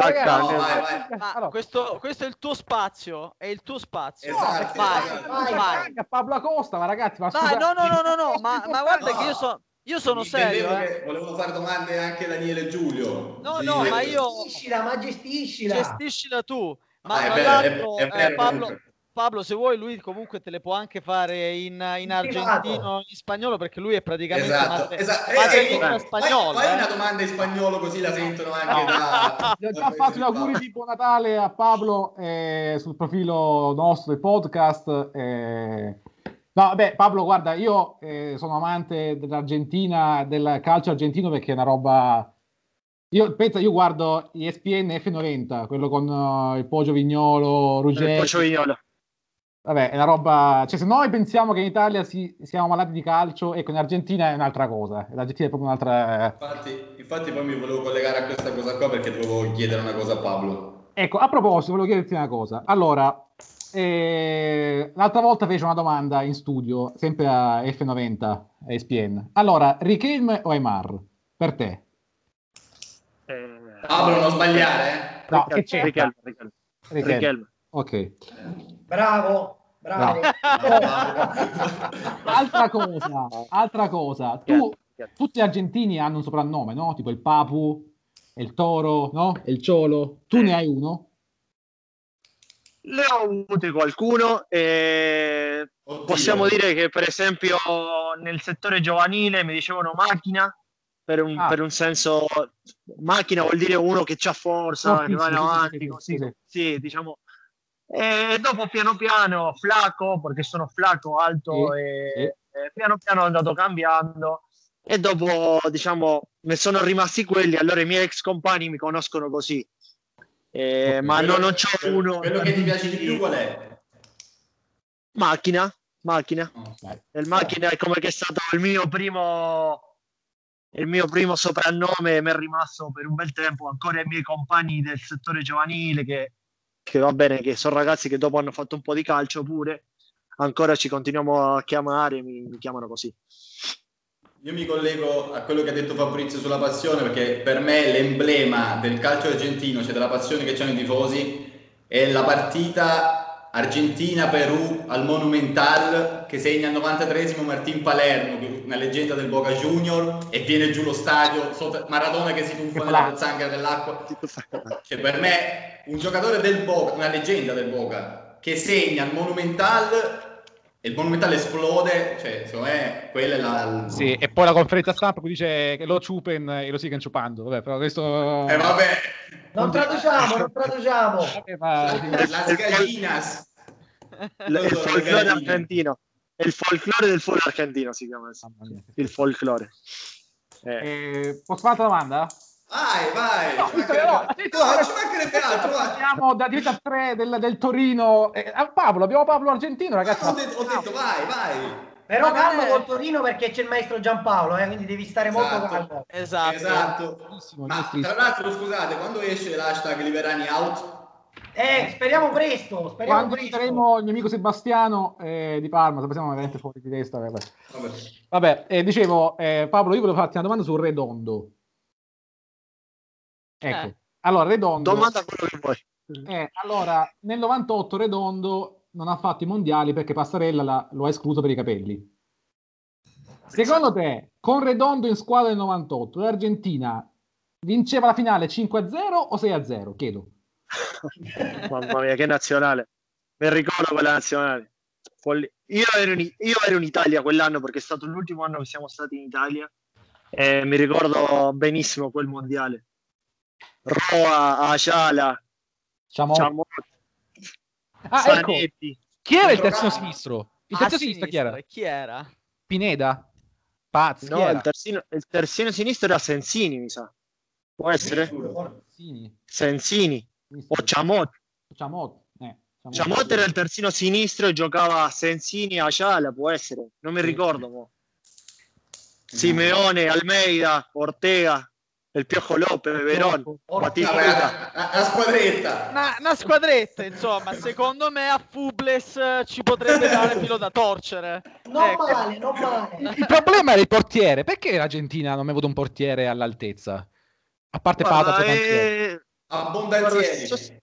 Zaccagni, no, vai, vai. Ma allora, questo, questo è il tuo spazio, è il tuo spazio. Esatto, vai, vai, a Pablo Acosta, ma ragazzi, ma Vai, no, no, no, no, no, ma, ma guarda No. che io, so- io sono serio, eh. che volevano fare domande anche a Daniele e Giulio. No, Sì. no, ma io- Gestiscila, ma gestiscila. Gestiscila tu. Ma Ah, è tra vero, è- l'altro, è eh, vero, Pablo, comunque. Pablo, se vuoi, lui comunque te le può anche fare in, in argentino, in spagnolo, perché lui è praticamente Esatto, madre- esatto. Eh, madrelingua ecco, spagnola. Fai, fai eh. una domanda in spagnolo così la sentono anche da... Gli ho già fatto gli auguri di buon Natale a Pablo eh, sul profilo nostro del podcast. eh. No, beh, Pablo, guarda, io eh, sono amante dell'Argentina, del calcio argentino perché è una roba. Io penso, io guardo ESPN F90, quello con eh, il Poggio Vignolo, Il Ruggeri. Pocio Vignolo. Vabbè, è una roba. Cioè, se noi pensiamo che in Italia si- siamo malati di calcio, ecco, in Argentina è un'altra cosa. L'Argentina è proprio un'altra. Infatti, infatti poi mi volevo collegare a questa cosa qua perché dovevo chiedere una cosa a Pablo. Ecco, a proposito, volevo chiederti una cosa. Allora, eh, l'altra volta fece una domanda in studio, sempre a F90, a ESPN. Allora, Riquelme o Aymar? Per te? Eh, Pablo, non sbagliare, eh? No, che c'è? Richelme, Richelme. Riquelme. Richelme. Ok. Bravo, bravo. Altra cosa, altra cosa. Tu, tutti gli argentini hanno un soprannome, no? Tipo il Papu, il Toro, no? Il Ciolo. Tu ne hai uno? Le ho avute qualcuno e Oddio. possiamo dire che per esempio nel settore giovanile mi dicevano macchina per un, Ah. per un senso macchina vuol dire uno che c'ha forza, che va avanti, sì, sì, così. sì. Sì, diciamo. E dopo piano piano flaco, perché sono flaco, alto Sì, e, sì. e piano piano è andato cambiando. E dopo, diciamo, ne sono rimasti quelli, allora i miei ex compagni mi conoscono così. Eh, ma Quello- no, non c'ho quello- uno. Quello che ti piace di più qual è? Macchina, macchina. Dai. Il macchina è come che è stato il mio primo il mio primo soprannome mi è rimasto per un bel tempo ancora i miei compagni del settore giovanile che, che va bene che sono ragazzi che dopo hanno fatto un po' di calcio pure ancora ci continuiamo a chiamare mi, mi chiamano così. Io mi collego a quello che ha detto Fabrizio sulla passione perché per me l'emblema del calcio argentino, cioè della passione che hanno i tifosi, è la partita Argentina-Perù al Monumental che segna al 93esimo Martin Palermo, una leggenda del Boca Junior, e viene giù lo stadio, sotto Maradona che si tuffa nella pozzanghera dell'acqua. Cioè, per me un giocatore del Boca, una leggenda del Boca, che segna al Monumental e il Monumental esplode, cioè, secondo me quella è la... Sì, e poi la conferenza stampa qui dice che lo ciupen e lo siguen ciupando. Vabbè, però questo... Eh, vabbè, Non traduciamo, non traduciamo. Ma- las gallinas. il, il folklore argentino è il folklore del fuori argentino si chiama il folklore Eh, Eh, posso fare una domanda? Vai, vai. No, ci mancherebbe- che no, no, ci mancherebbe altro. Siamo da diventa 3 del, del Torino. Eh, ah, Pablo, abbiamo Pablo Argentino, ragazzi. Ho detto, ho detto, vai, vai. Però non è- col Torino perché c'è il maestro Giampaolo, eh, quindi devi stare molto Esatto. calmo. Esatto. Esatto. Ma tra l'altro, scusate, quando esce l'hashtag Liverani out? Eh, speriamo presto, speriamo Quando presto. il mio amico Sebastiano eh, di Parma, se siamo veramente fuori di testa. Vabbè, Vabbè. Vabbè, eh, dicevo, eh, Pablo, io volevo farti una domanda sul Redondo. Ecco, Eh. allora Redondo. domanda quello che vuoi Eh, allora, nel 98 Redondo non ha fatto i mondiali perché Passarella la- lo ha escluso per i capelli. Secondo te, con Redondo in squadra nel 98, l'Argentina vinceva la finale 5-0 o 6-0? Chiedo. Mamma mia, che nazionale. Mi ricordo quella nazionale. Io ero, in, io ero in Italia quell'anno perché è stato l'ultimo anno che siamo stati in Italia e mi ricordo benissimo quel mondiale. Roa, Ayala, Diciamo... Chamot, Ah, ecco, chi era il terzino sinistro? Il terzino sinistro chi era? Chi era? Pineda? Paz, chi No, il terzino, il terzino sinistro era Sensini, mi sa. Può essere? Sini. Sensini o. Chamot. Eh. Ciamotte era il terzino sinistro e giocava Sensini a Ciala, può essere, non mi ricordo. Mo. Simeone, Almeida, Ortega, il Piojo Lopez, Veron, Batista. La squadretta. Una, una, squadretta, insomma, secondo me a Fubles ci potrebbe dare filo da torcere. Non ecco. male, non male. Il problema era il portiere. Perché l'Argentina non ha avuto un portiere all'altezza? A parte Pata, eh... Abbondanzieri.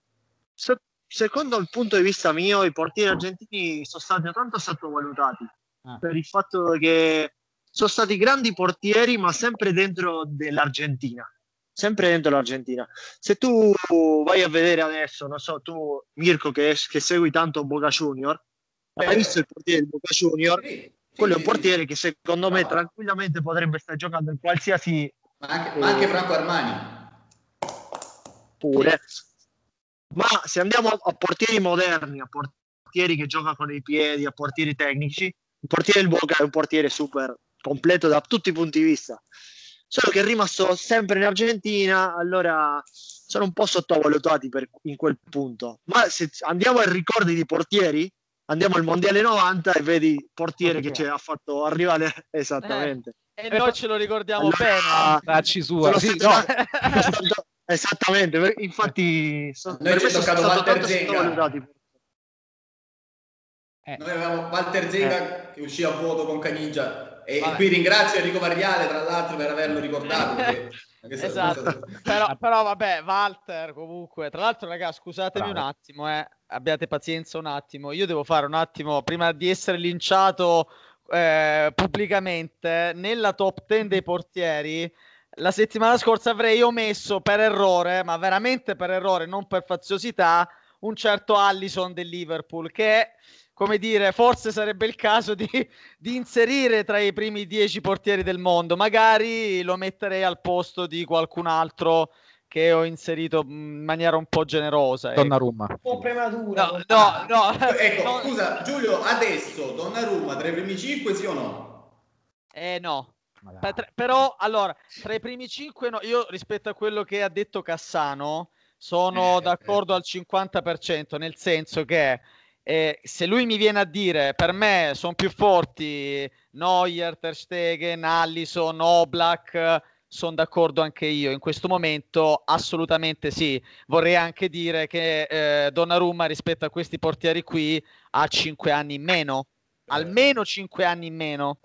Secondo il punto di vista mio, i portieri argentini sono stati tanto sottovalutati ah. per il fatto che sono stati grandi portieri, ma sempre dentro dell'Argentina. Sempre dentro l'Argentina. Se tu vai a vedere adesso, non so, tu, Mirko, che, che segui tanto Boca Junior, hai visto il portiere di Boca Junior? Quello è un portiere che secondo me tranquillamente potrebbe stare giocando in qualsiasi. Ma anche, ma anche Franco Armani. Pure. Ma se andiamo a portieri moderni, a portieri che giocano con i piedi, a portieri tecnici, il portiere del Boca è un portiere super completo da tutti i punti di vista. Solo che è rimasto sempre in Argentina, allora sono un po' sottovalutati per, in quel punto. Ma se andiamo ai ricordi di portieri, andiamo al mondiale 90 e vedi portiere okay. che ci ha fatto arrivare esattamente. Eh, e noi ce lo ricordiamo allora, bene. Dacci sua. Sì, no. esattamente, infatti sono, noi ci è toccato Walter Zenga. Eh. Noi avevamo Walter Zenga eh. che uscì a vuoto con Canigia e Vabbè. qui ringrazio Enrico Variale, tra l'altro, per averlo ricordato. Perché... esatto. però, però, vabbè, Walter comunque. Tra l'altro, ragazzi, scusatemi Bravo. un attimo, eh. abbiate pazienza un attimo. Io devo fare un attimo, prima di essere linciato eh, pubblicamente, nella top 10 dei portieri, la settimana scorsa avrei omesso per errore, ma veramente per errore, non per faziosità, un certo Allison del Liverpool che come dire, forse sarebbe il caso di, di, inserire tra i primi dieci portieri del mondo. Magari lo metterei al posto di qualcun altro che ho inserito in maniera un po' generosa. Ecco. Donnarumma. Un po' prematura. No, no, no. ecco, no. scusa, Giulio, adesso Donnarumma tra i primi cinque sì o no? Eh no. Per, però, allora, tra i primi cinque, no, io rispetto a quello che ha detto Cassano, sono eh, d'accordo eh. al 50%, nel senso che e se lui mi viene a dire per me sono più forti Neuer, Ter Stegen, Allison, Oblak, sono d'accordo anche io. In questo momento assolutamente sì. Vorrei anche dire che eh, Donnarumma rispetto a questi portieri qui ha 5 anni in meno, almeno 5 anni in meno.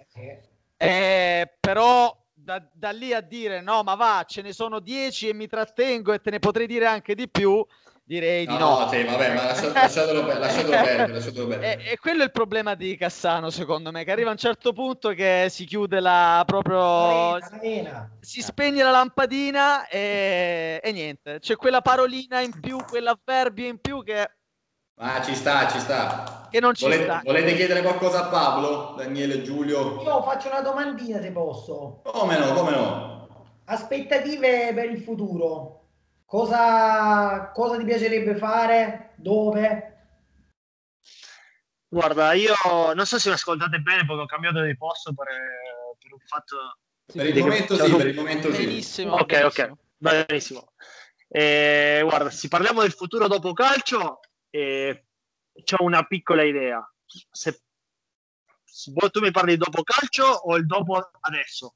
Eh, però da, da, lì a dire no, ma va, ce ne sono 10 e mi trattengo e te ne potrei dire anche di più, Direi di no. No, sì, vabbè, ma lasciatelo, lasciatelo, lasciatelo perdere. Lasciatelo perdere. E, e, quello è il problema di Cassano, secondo me, che arriva a un certo punto che si chiude la proprio... Si spegne la lampadina e, e niente. C'è quella parolina in più, quell'avverbio in più che... Ah, ci sta, ci sta. Che non ci volete, sta. Volete chiedere qualcosa a Pablo, Daniele, Giulio? Io faccio una domandina se posso. Come no, come no? Aspettative per il futuro. Cosa, cosa ti piacerebbe fare? Dove? Guarda, io non so se mi ascoltate bene perché ho cambiato di posto per, per un fatto... Per il momento sì, per il momento sì. Benissimo. Ok, ok, benissimo. Eh, guarda, se parliamo del futuro dopo calcio, eh, ho una piccola idea. Se, se tu mi parli dopo calcio o il dopo adesso?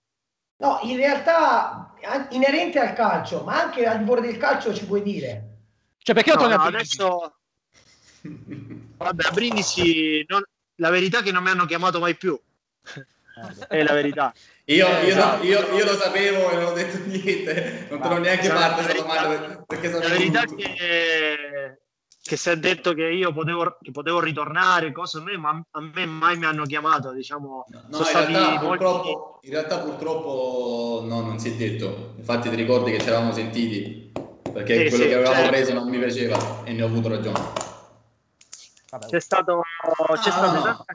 No, in realtà inerente al calcio, ma anche al di fuori del calcio ci puoi dire. Cioè, perché no, no, adesso Vabbè, a Brindisi non... la verità è che non mi hanno chiamato mai più. è la verità. Io, io, esatto. io, io, lo sapevo e non ho detto niente, non te l'ho neanche esatto, fatto questa domanda perché La verità è che che si è detto che io potevo, che potevo ritornare, cose a me, ma a me mai mi hanno chiamato, diciamo. No, in realtà, molti... purtroppo, in, realtà, purtroppo, no, non si è detto. Infatti ti ricordi che ci eravamo sentiti, perché sì, quello sì, che avevamo certo. preso non mi piaceva e ne ho avuto ragione. C'è stato, c'è ah, stato no.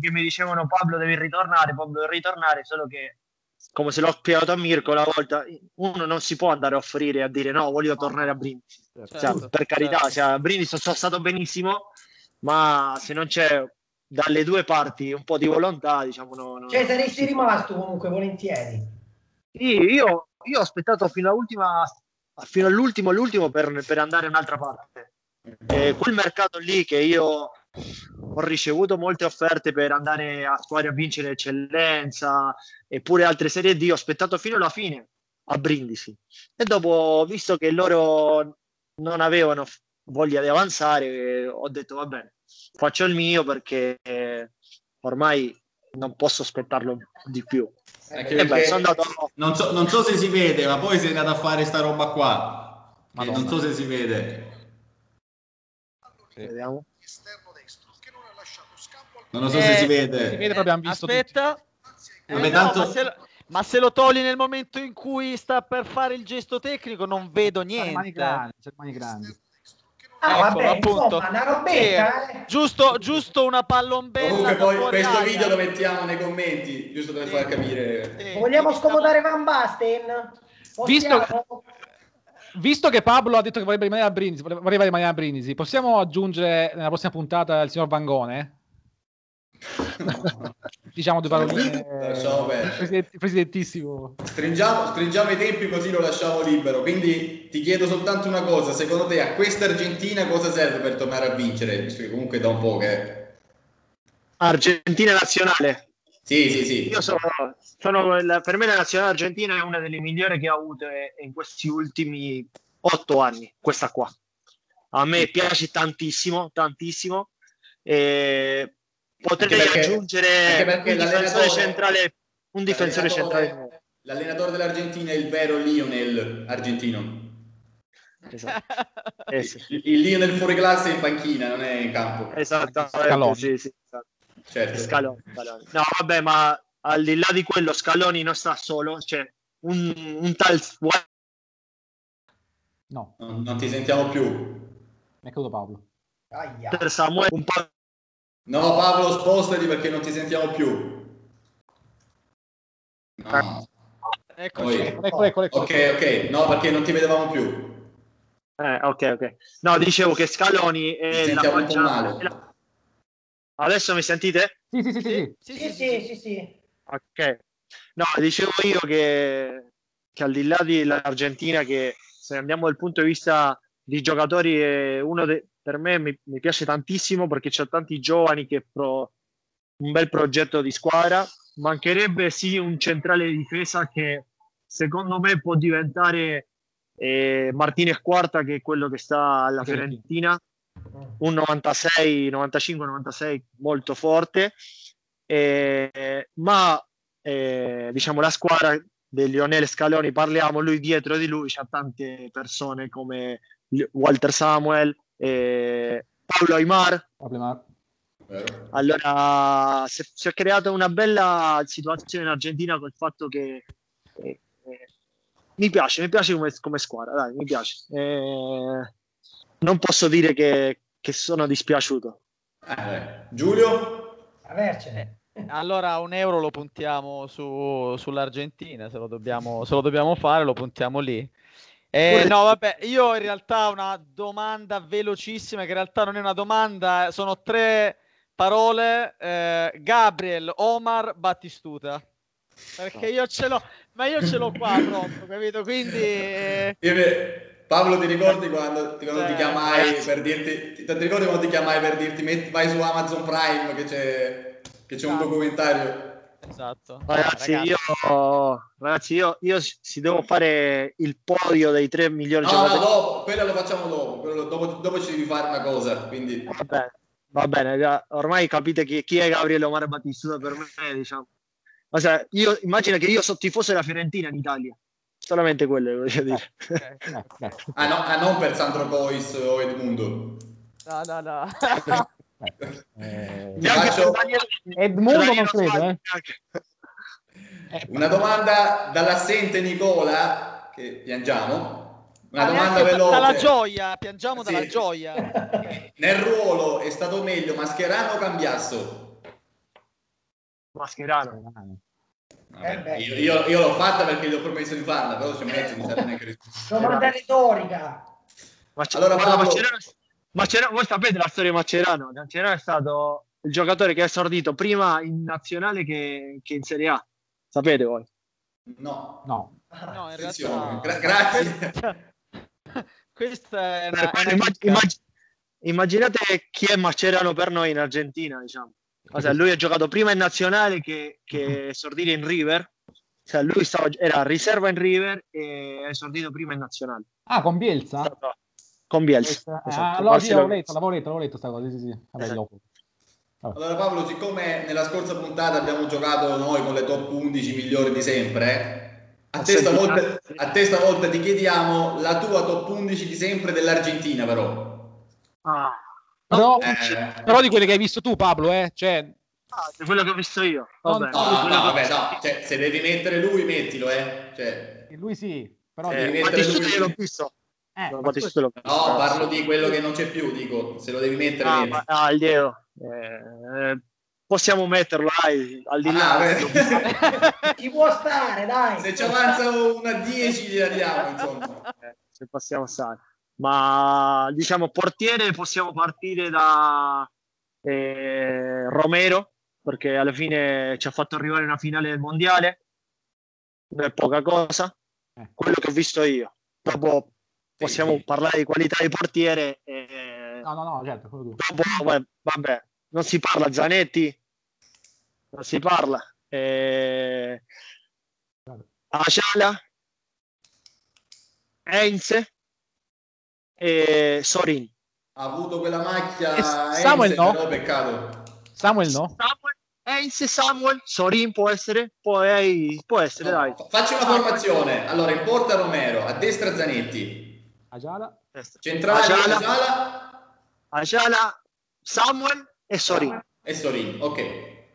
che mi dicevano Pablo devi ritornare, Pablo devi ritornare, solo che come se l'ho spiegato a Mirko la volta, uno non si può andare a offrire a dire no, voglio tornare a Brindisi. Certo, cioè, per carità, certo. cioè, a Brindisi sono stato benissimo, ma se non c'è dalle due parti un po' di volontà, diciamo no, no Cioè saresti rimasto comunque volentieri. Sì, io, io ho aspettato fino all'ultima fino all'ultimo, all'ultimo per, per andare un'altra parte. eh, quel mercato lì che io ho ricevuto molte offerte per andare a squadre a vincere eccellenza e pure altre serie D, ho aspettato fino alla fine a Brindisi. E dopo visto che loro non avevano voglia di avanzare ho detto va bene faccio il mio perché ormai non posso aspettarlo di più. Eh beh, andato... non, so, non, so, se si vede ma poi sei andato a fare sta roba qua. Non so se si vede. Sì. vediamo non so eh, se si vede si vede proprio visto aspetta eh, Vabbè, tanto... no, ma, se lo, ma, se lo, togli nel momento in cui sta per fare il gesto tecnico non vedo niente c'è mani grandi, mani grandi. Ah, ecco, vabbè, appunto. Insomma, una robetta, eh. giusto, giusto una pallombella. Comunque poi questo aria. video lo mettiamo nei commenti, giusto per sì. far capire. Sì. Vogliamo scomodare Van Basten? Visto, visto, che Pablo ha detto che vorrebbe rimanere a Brindisi, vorrebbe rimanere a Brindisi, possiamo aggiungere nella prossima puntata il signor Vangone? diciamo due paroline president- presidentissimo. Stringiamo, stringiamo, i tempi così lo lasciamo libero. Quindi ti chiedo soltanto una cosa secondo te a questa Argentina cosa serve per tornare a vincere? Visto che comunque da un po' che Argentina nazionale. Sì sì sì. Io sono, sono la, per me la nazionale argentina è una delle migliori che ha avuto in questi ultimi otto anni questa qua. A me piace tantissimo tantissimo. E potrei perché, aggiungere un difensore centrale un difensore centrale l'allenatore dell'Argentina è il vero Lionel argentino esatto. eh, sì. il, il Lionel fuori classe in panchina non è in campo esatto Scaloni. Sì, sì, esatto. Certo. Scaloni, Scaloni. no vabbè ma al di là di quello Scaloni non sta solo c'è un, un tal no non, non ti sentiamo più mi è caduto Paolo per Samuele un po' No, Paolo, spostati perché non ti sentiamo più. No. Eccoci. Ecco, ecco, ecco. Ok, ok. No, perché non ti vedevamo più. Eh, ok, ok. No, dicevo che Scaloni è la faccia... Adesso mi sentite? Sì, sì, sì, sì. Sì, sì, sì, sì, sì. Ok. No, dicevo io che, che al di là dell'Argentina, che se andiamo dal punto di vista di giocatori, è uno dei per me mi, mi piace tantissimo perché c'è tanti giovani che pro un bel progetto di squadra. Mancherebbe sì un centrale di difesa che secondo me può diventare eh, Martinez Quarta, che è quello che sta alla Fiorentina, un 96, 95, 96 molto forte. Eh, ma eh, diciamo la squadra di Lionel Scaloni, parliamo lui dietro di lui, c'ha tante persone come Walter Samuel, eh, Paolo Aymar. Allora si, si, è creata una bella situazione in Argentina col fatto che eh, eh, mi piace, mi piace come, come squadra, dai, mi piace. Eh, non posso dire che, che sono dispiaciuto. Eh, Giulio? Avercene. Allora un euro lo puntiamo su, sull'Argentina, se lo, dobbiamo, se lo dobbiamo fare lo puntiamo lì. Eh, no, vabbè, io in realtà ho una domanda velocissima, che in realtà non è una domanda, sono tre parole. Eh, Gabriel, Omar, Battistuta. Perché io ce l'ho, ma io ce l'ho qua pronto, capito? Quindi... Eh... Paolo, ti ricordi quando, quando eh, ti chiamai per dirti, ti, ti ricordi quando ti chiamai per dirti metti, vai su Amazon Prime che c'è, che c'è un esatto. documentario? Esatto. Ragazzi, ragazzi. Io, ragazzi io, io, si devo fare il podio dei tre migliori no, giocatori. No, dopo, quello lo facciamo dopo. Quello, dopo, dopo ci devi fare una cosa. Quindi... Va bene, va bene. Ormai capite chi, chi è Gabriele Omar Battistuta per me, diciamo. Ma se, io immagino che io sono tifoso della Fiorentina in Italia. Solamente quello voglio dire. Okay. ah, no, ah, non per Sandro Cois o Edmundo. No, no, no. Eh, faccio... Edmundo non credo, eh. Una domanda dall'assente Nicola, che piangiamo. Una ah, domanda veloce. Dalla gioia, piangiamo sì. dalla gioia. Nel ruolo è stato meglio Mascherano o Cambiasso? Mascherano. Vabbè, io, io, io, l'ho fatta perché gli ho promesso di farla, però c'è mezzo mi sa neanche Domanda retorica. Ma allora, Paolo... Mascherano, Macerano, voi sapete la storia di Macerano? Macerano è stato il giocatore che è esordito prima in nazionale che, che in Serie A. Sapete voi? No. No. no in realtà... Gra- grazie. Questa è una, una immag- immag- immaginate chi è Macerano per noi in Argentina, diciamo. O sea, lui ha giocato prima in nazionale che, che esordire in River. Cioè, lui stava, era riserva in River e ha esordito prima in nazionale. Ah, con Bielsa? Con Bielsa. Eh, esatto. allora sì, l'avevo letto, l'avevo letto, l'avevo letto sta cosa, sì, sì. Vabbè, esatto. Allora Paolo, siccome nella scorsa puntata abbiamo giocato noi con le top 11 migliori di sempre, a te, stavolta, a te stavolta ti chiediamo la tua top 11 di sempre dell'Argentina però. Ah. Però, eh. però, di quelle che hai visto tu, Pablo, eh? Cioè... Ah, di quello che ho visto io. Vabbè, no, no, no, vabbè, no. Cioè, se devi mettere lui, mettilo, eh. Cioè... Lui sì, però eh, devi mettere lui. Io l'ho visto. Eh, no, no, parlo di quello che non c'è più, dico, se lo devi mettere. Ah, ma, ah il Diego. Eh, possiamo metterlo, dai, al di là. Ah, ci può stare, dai. Se ci avanza una 10 gliela diamo, insomma. Eh, se possiamo stare ma diciamo portiere possiamo partire da eh, Romero perché alla fine ci ha fatto arrivare una finale del mondiale non è poca cosa eh. quello che ho visto io dopo possiamo parlare di qualità di portiere eh, no no no certo dopo vabbè non si parla Zanetti non si parla eh, Ajala Heinze e Sorin. Ha avuto quella macchia. Samuel Ense, no? Però peccato. Samuel no? Samuel, Ense, Samuel, Sorin può essere, poi può essere, no, dai. Faccio una formazione. Allora, in porta Romero, a destra Zanetti. Ajala. Centrale Ajala. Ajala. Ajala, Samuel e Sorin. E Sorin, ok.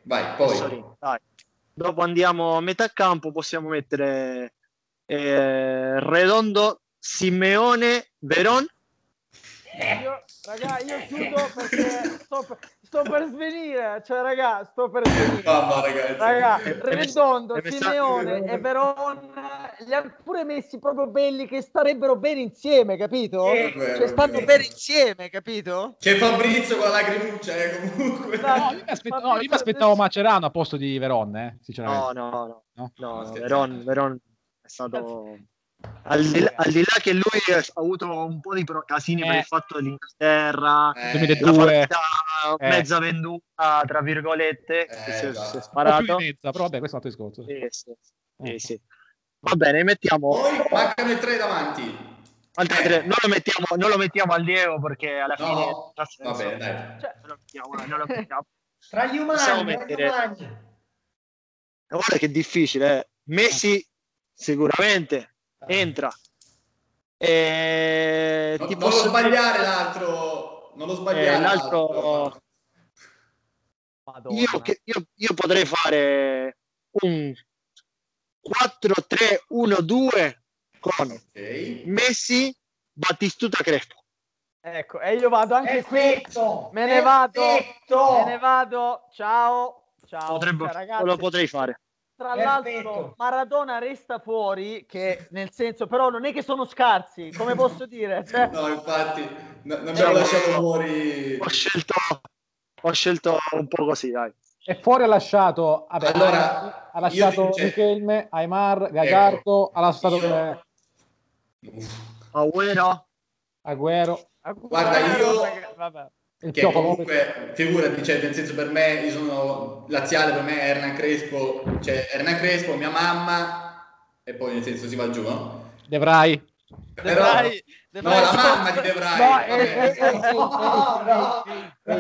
Vai, poi. Sorin, dai. Dopo andiamo a metà campo, possiamo mettere eh, Redondo, Simeone, Veron io, raga, io chiudo perché sto per, sto per svenire, cioè raga, sto per svenire. Mamma ragazzi. Raga, Redondo, Simeone e Veron li hanno pure messi proprio belli che starebbero bene insieme, capito? Eh, cioè stanno bene insieme, capito? C'è Fabrizio con la lacrimuccia, eh, comunque. No, io mi, aspett- no, aspettavo Macerano a posto di Veron, eh, sinceramente. No, no, no. no? no, no Veron, Veron è stato... Al di, là, al di, là, che lui ha avuto un po' di casini eh. per il fatto dell'Inghilterra, eh. 2002, eh. mezza venduta, tra virgolette, eh, che si, è, si è sparato. Mezza, però vabbè, questo è un altro discorso. Sì, sì, sì, eh. sì. Va bene, mettiamo... Poi mancano i tre davanti. Tre. Non, lo mettiamo, non lo mettiamo al Diego perché alla no, fine... Va bene, dai. Cioè, non lo mettiamo, non lo mettiamo. Tra gli umani, Possiamo mettere... umani. Guarda che difficile, eh. Messi sicuramente entra. E non, non lo sbagliare l'altro, non lo sbagliare eh, l'altro. Io, io, io, potrei fare un 4-3-1-2 con okay. Messi, Battistuta, Crespo. Ecco, e io vado anche Perfetto. qui. Me ne vado. Me ne vado. Ciao. Ciao. Potrebbe, cioè, lo potrei fare. Tra l'altro, Maradona resta fuori, che nel senso, però non è che sono scarsi, come posso dire? Cioè... No, infatti, no, non abbiamo eh, lasciato fuori. Ho scelto, ho scelto un po' così, dai. E fuori ha lasciato, vabbè, allora, ha lasciato cioè... Michelme, Aymar, Gagliardo, ecco, ha lasciato io... Agüero. Agüero. Guarda, io... Vabbè che comunque figurati, cioè, nel senso per me, io sono laziale, per me è Hernan Crespo, cioè Hernan Crespo, mia mamma, e poi nel senso si va giù, no? Devrai. Però, Devrai, Devrai no, la mamma di Devrai. No, eh, eh,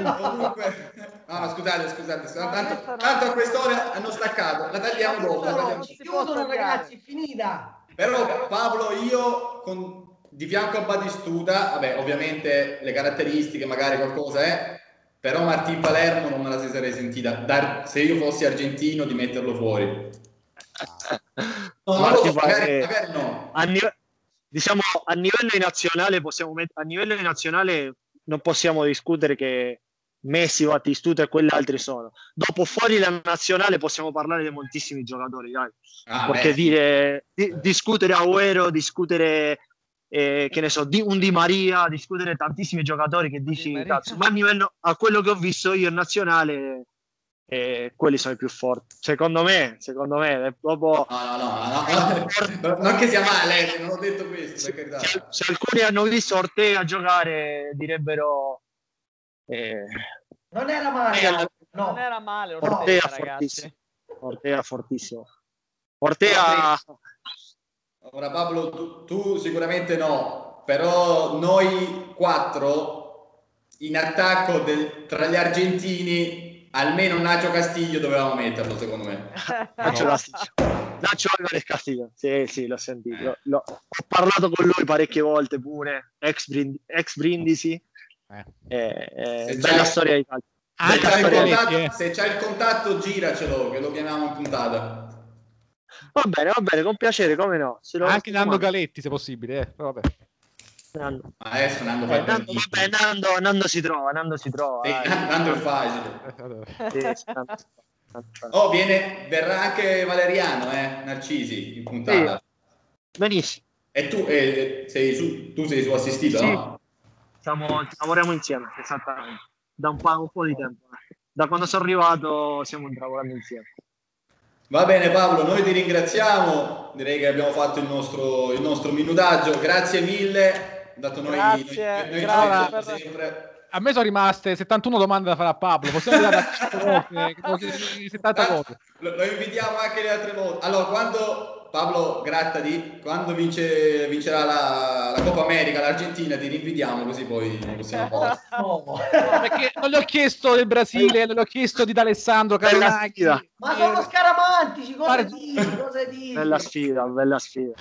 no, comunque, no, scusate, scusate, tanto, tanto a quest'ora hanno staccato, la tagliamo dopo. La tagliamo. Chiudono ragazzi, finita. Però Paolo, io con di fianco a Batistuta, vabbè, ovviamente le caratteristiche, magari qualcosa è, però Martin Palermo non me la si sarei sentita, dar, se io fossi argentino, di metterlo fuori. No, so, magari, magari no. A livello, diciamo, a livello nazionale possiamo met- a livello nazionale non possiamo discutere che Messi, Battistuta e quegli altri sono. Dopo fuori la nazionale possiamo parlare di moltissimi giocatori, dai. Ah, perché dire, di, discutere Agüero, discutere eh, che ne so, di, un Di Maria, discutere tantissimi giocatori che dici, cazzo, ma a livello a quello che ho visto io in nazionale, eh, quelli sono i più forti. Secondo me, secondo me, dopo... No, no, no, no, non che sia male, non ho detto questo, se, se, se, alcuni hanno visto Ortega giocare, direbbero Eh, non era male, eh, no. non era male Ortega, Ortega fortissimo. Ortega fortissimo. Ortega... Ora Pablo, tu, tu sicuramente no, però noi quattro in attacco del, tra gli argentini almeno Nacho Castiglio dovevamo metterlo secondo me. Nacho Castiglio. Nacho Alvarez Castiglio, sì, sì, l'ho sentito. L'ho, ho parlato con lui parecchie volte pure, ex, Brind- ex Brindisi. Eh. Eh, eh, bella storia di calcio. Se eh. c'hai il contatto, giracelo, che lo chiamiamo in puntata. Va bene, va bene, con piacere, come no. Anche Nando Galetti, se possibile. Eh. Vabbè. Nando. Adesso Nando, eh, Nando, vabbè, Nando, Nando, si trova, Nando si trova. Sì, Nando è facile. sì, oh, viene, verrà anche Valeriano, eh, Narcisi, in puntata. Sì. Benissimo. E tu, eh, sei su, tu sei su assistito, sì. no? Siamo, lavoriamo insieme, esattamente. Da un po', un po' di tempo. Da quando sono arrivato stiamo lavorando insieme. Va bene Paolo, noi ti ringraziamo, direi che abbiamo fatto il nostro, il nostro minutaggio, grazie mille, dato noi, grazie, noi, noi grazie per... sempre. A me sono rimaste 71 domande da fare a Pablo, possiamo andare a 70 cose. Lo, lo invitiamo anche le altre volte. Allora, quando Pablo Grattadi, quando vince, vincerà la, la, Coppa America l'Argentina, ti rinvidiamo così poi possiamo fare. No, perché non gli ho chiesto del Brasile, non gli ho chiesto di D'Alessandro Carinacchi. Ma sono scaramantici, cosa dici? Cosa dici? Bella sfida, bella sfida.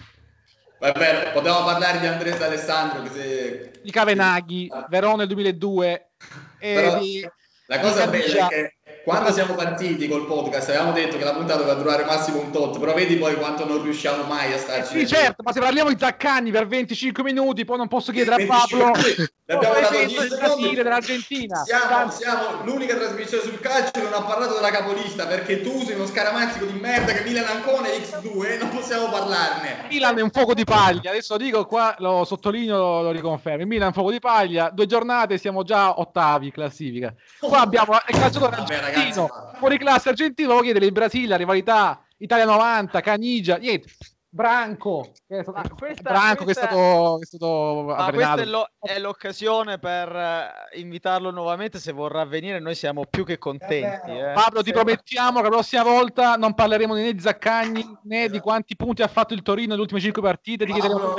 Vabbè, potevamo parlare di Andrea D'Alessandro. Che se... Di Cavenaghi, Verone 2002. E Però, di... La cosa bella è che quando siamo partiti col podcast avevamo detto che la puntata doveva durare massimo un tot, però vedi poi quanto non riusciamo mai a starci. Sì, certo, ma se parliamo di Zaccagni per 25 minuti, poi non posso chiedere a Pablo. Abbiamo dato 10 secondi dell'Argentina. Siamo, siamo, l'unica trasmissione sul calcio che non ha parlato della capolista perché tu sei uno scaramazzico di merda che Milan Ancona X2 e non possiamo parlarne. Milan è un fuoco di paglia, adesso lo dico qua, lo sottolineo, lo, lo riconfermo. Milan è un fuoco di paglia, due giornate siamo già ottavi classifica. Qua abbiamo il calciatore argentino, fuori classe argentino, lo chiede il Brasile, la rivalità Italia 90, Canigia, niente. Branco, che è stato, ah, questa, Branco questa, che è stato, è stato ma questa è, lo, è, l'occasione per uh, invitarlo nuovamente se vorrà venire noi siamo più che contenti eh. Pablo ti promettiamo che la prossima volta non parleremo né di Zaccagni né di quanti punti ha fatto il Torino nelle ultime 5 partite ti chiederemo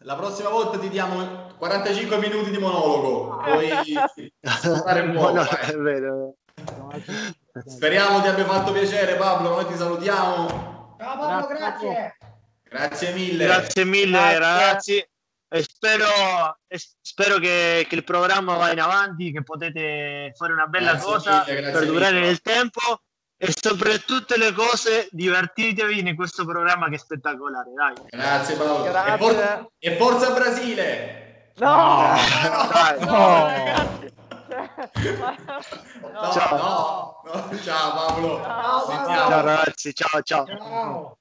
la prossima volta ti diamo 45 minuti di monologo poi fare un po', no, no, speriamo ti abbia fatto piacere Pablo noi ti salutiamo Ciao Paolo, grazie. grazie. Grazie mille. Grazie mille grazie. ragazzi. E spero, e spero che, che, il programma va in avanti, che potete fare una bella grazie cosa mille, per durare mille. nel tempo e soprattutto le cose divertitevi in questo programma che è spettacolare. Dai. Grazie Paolo. Grazie. E, forza, e forza Brasile! No! no, no, no. no, ciao. No, no. ciao Pablo. Ciao, ciao ragazzi, ciao ciao. ciao.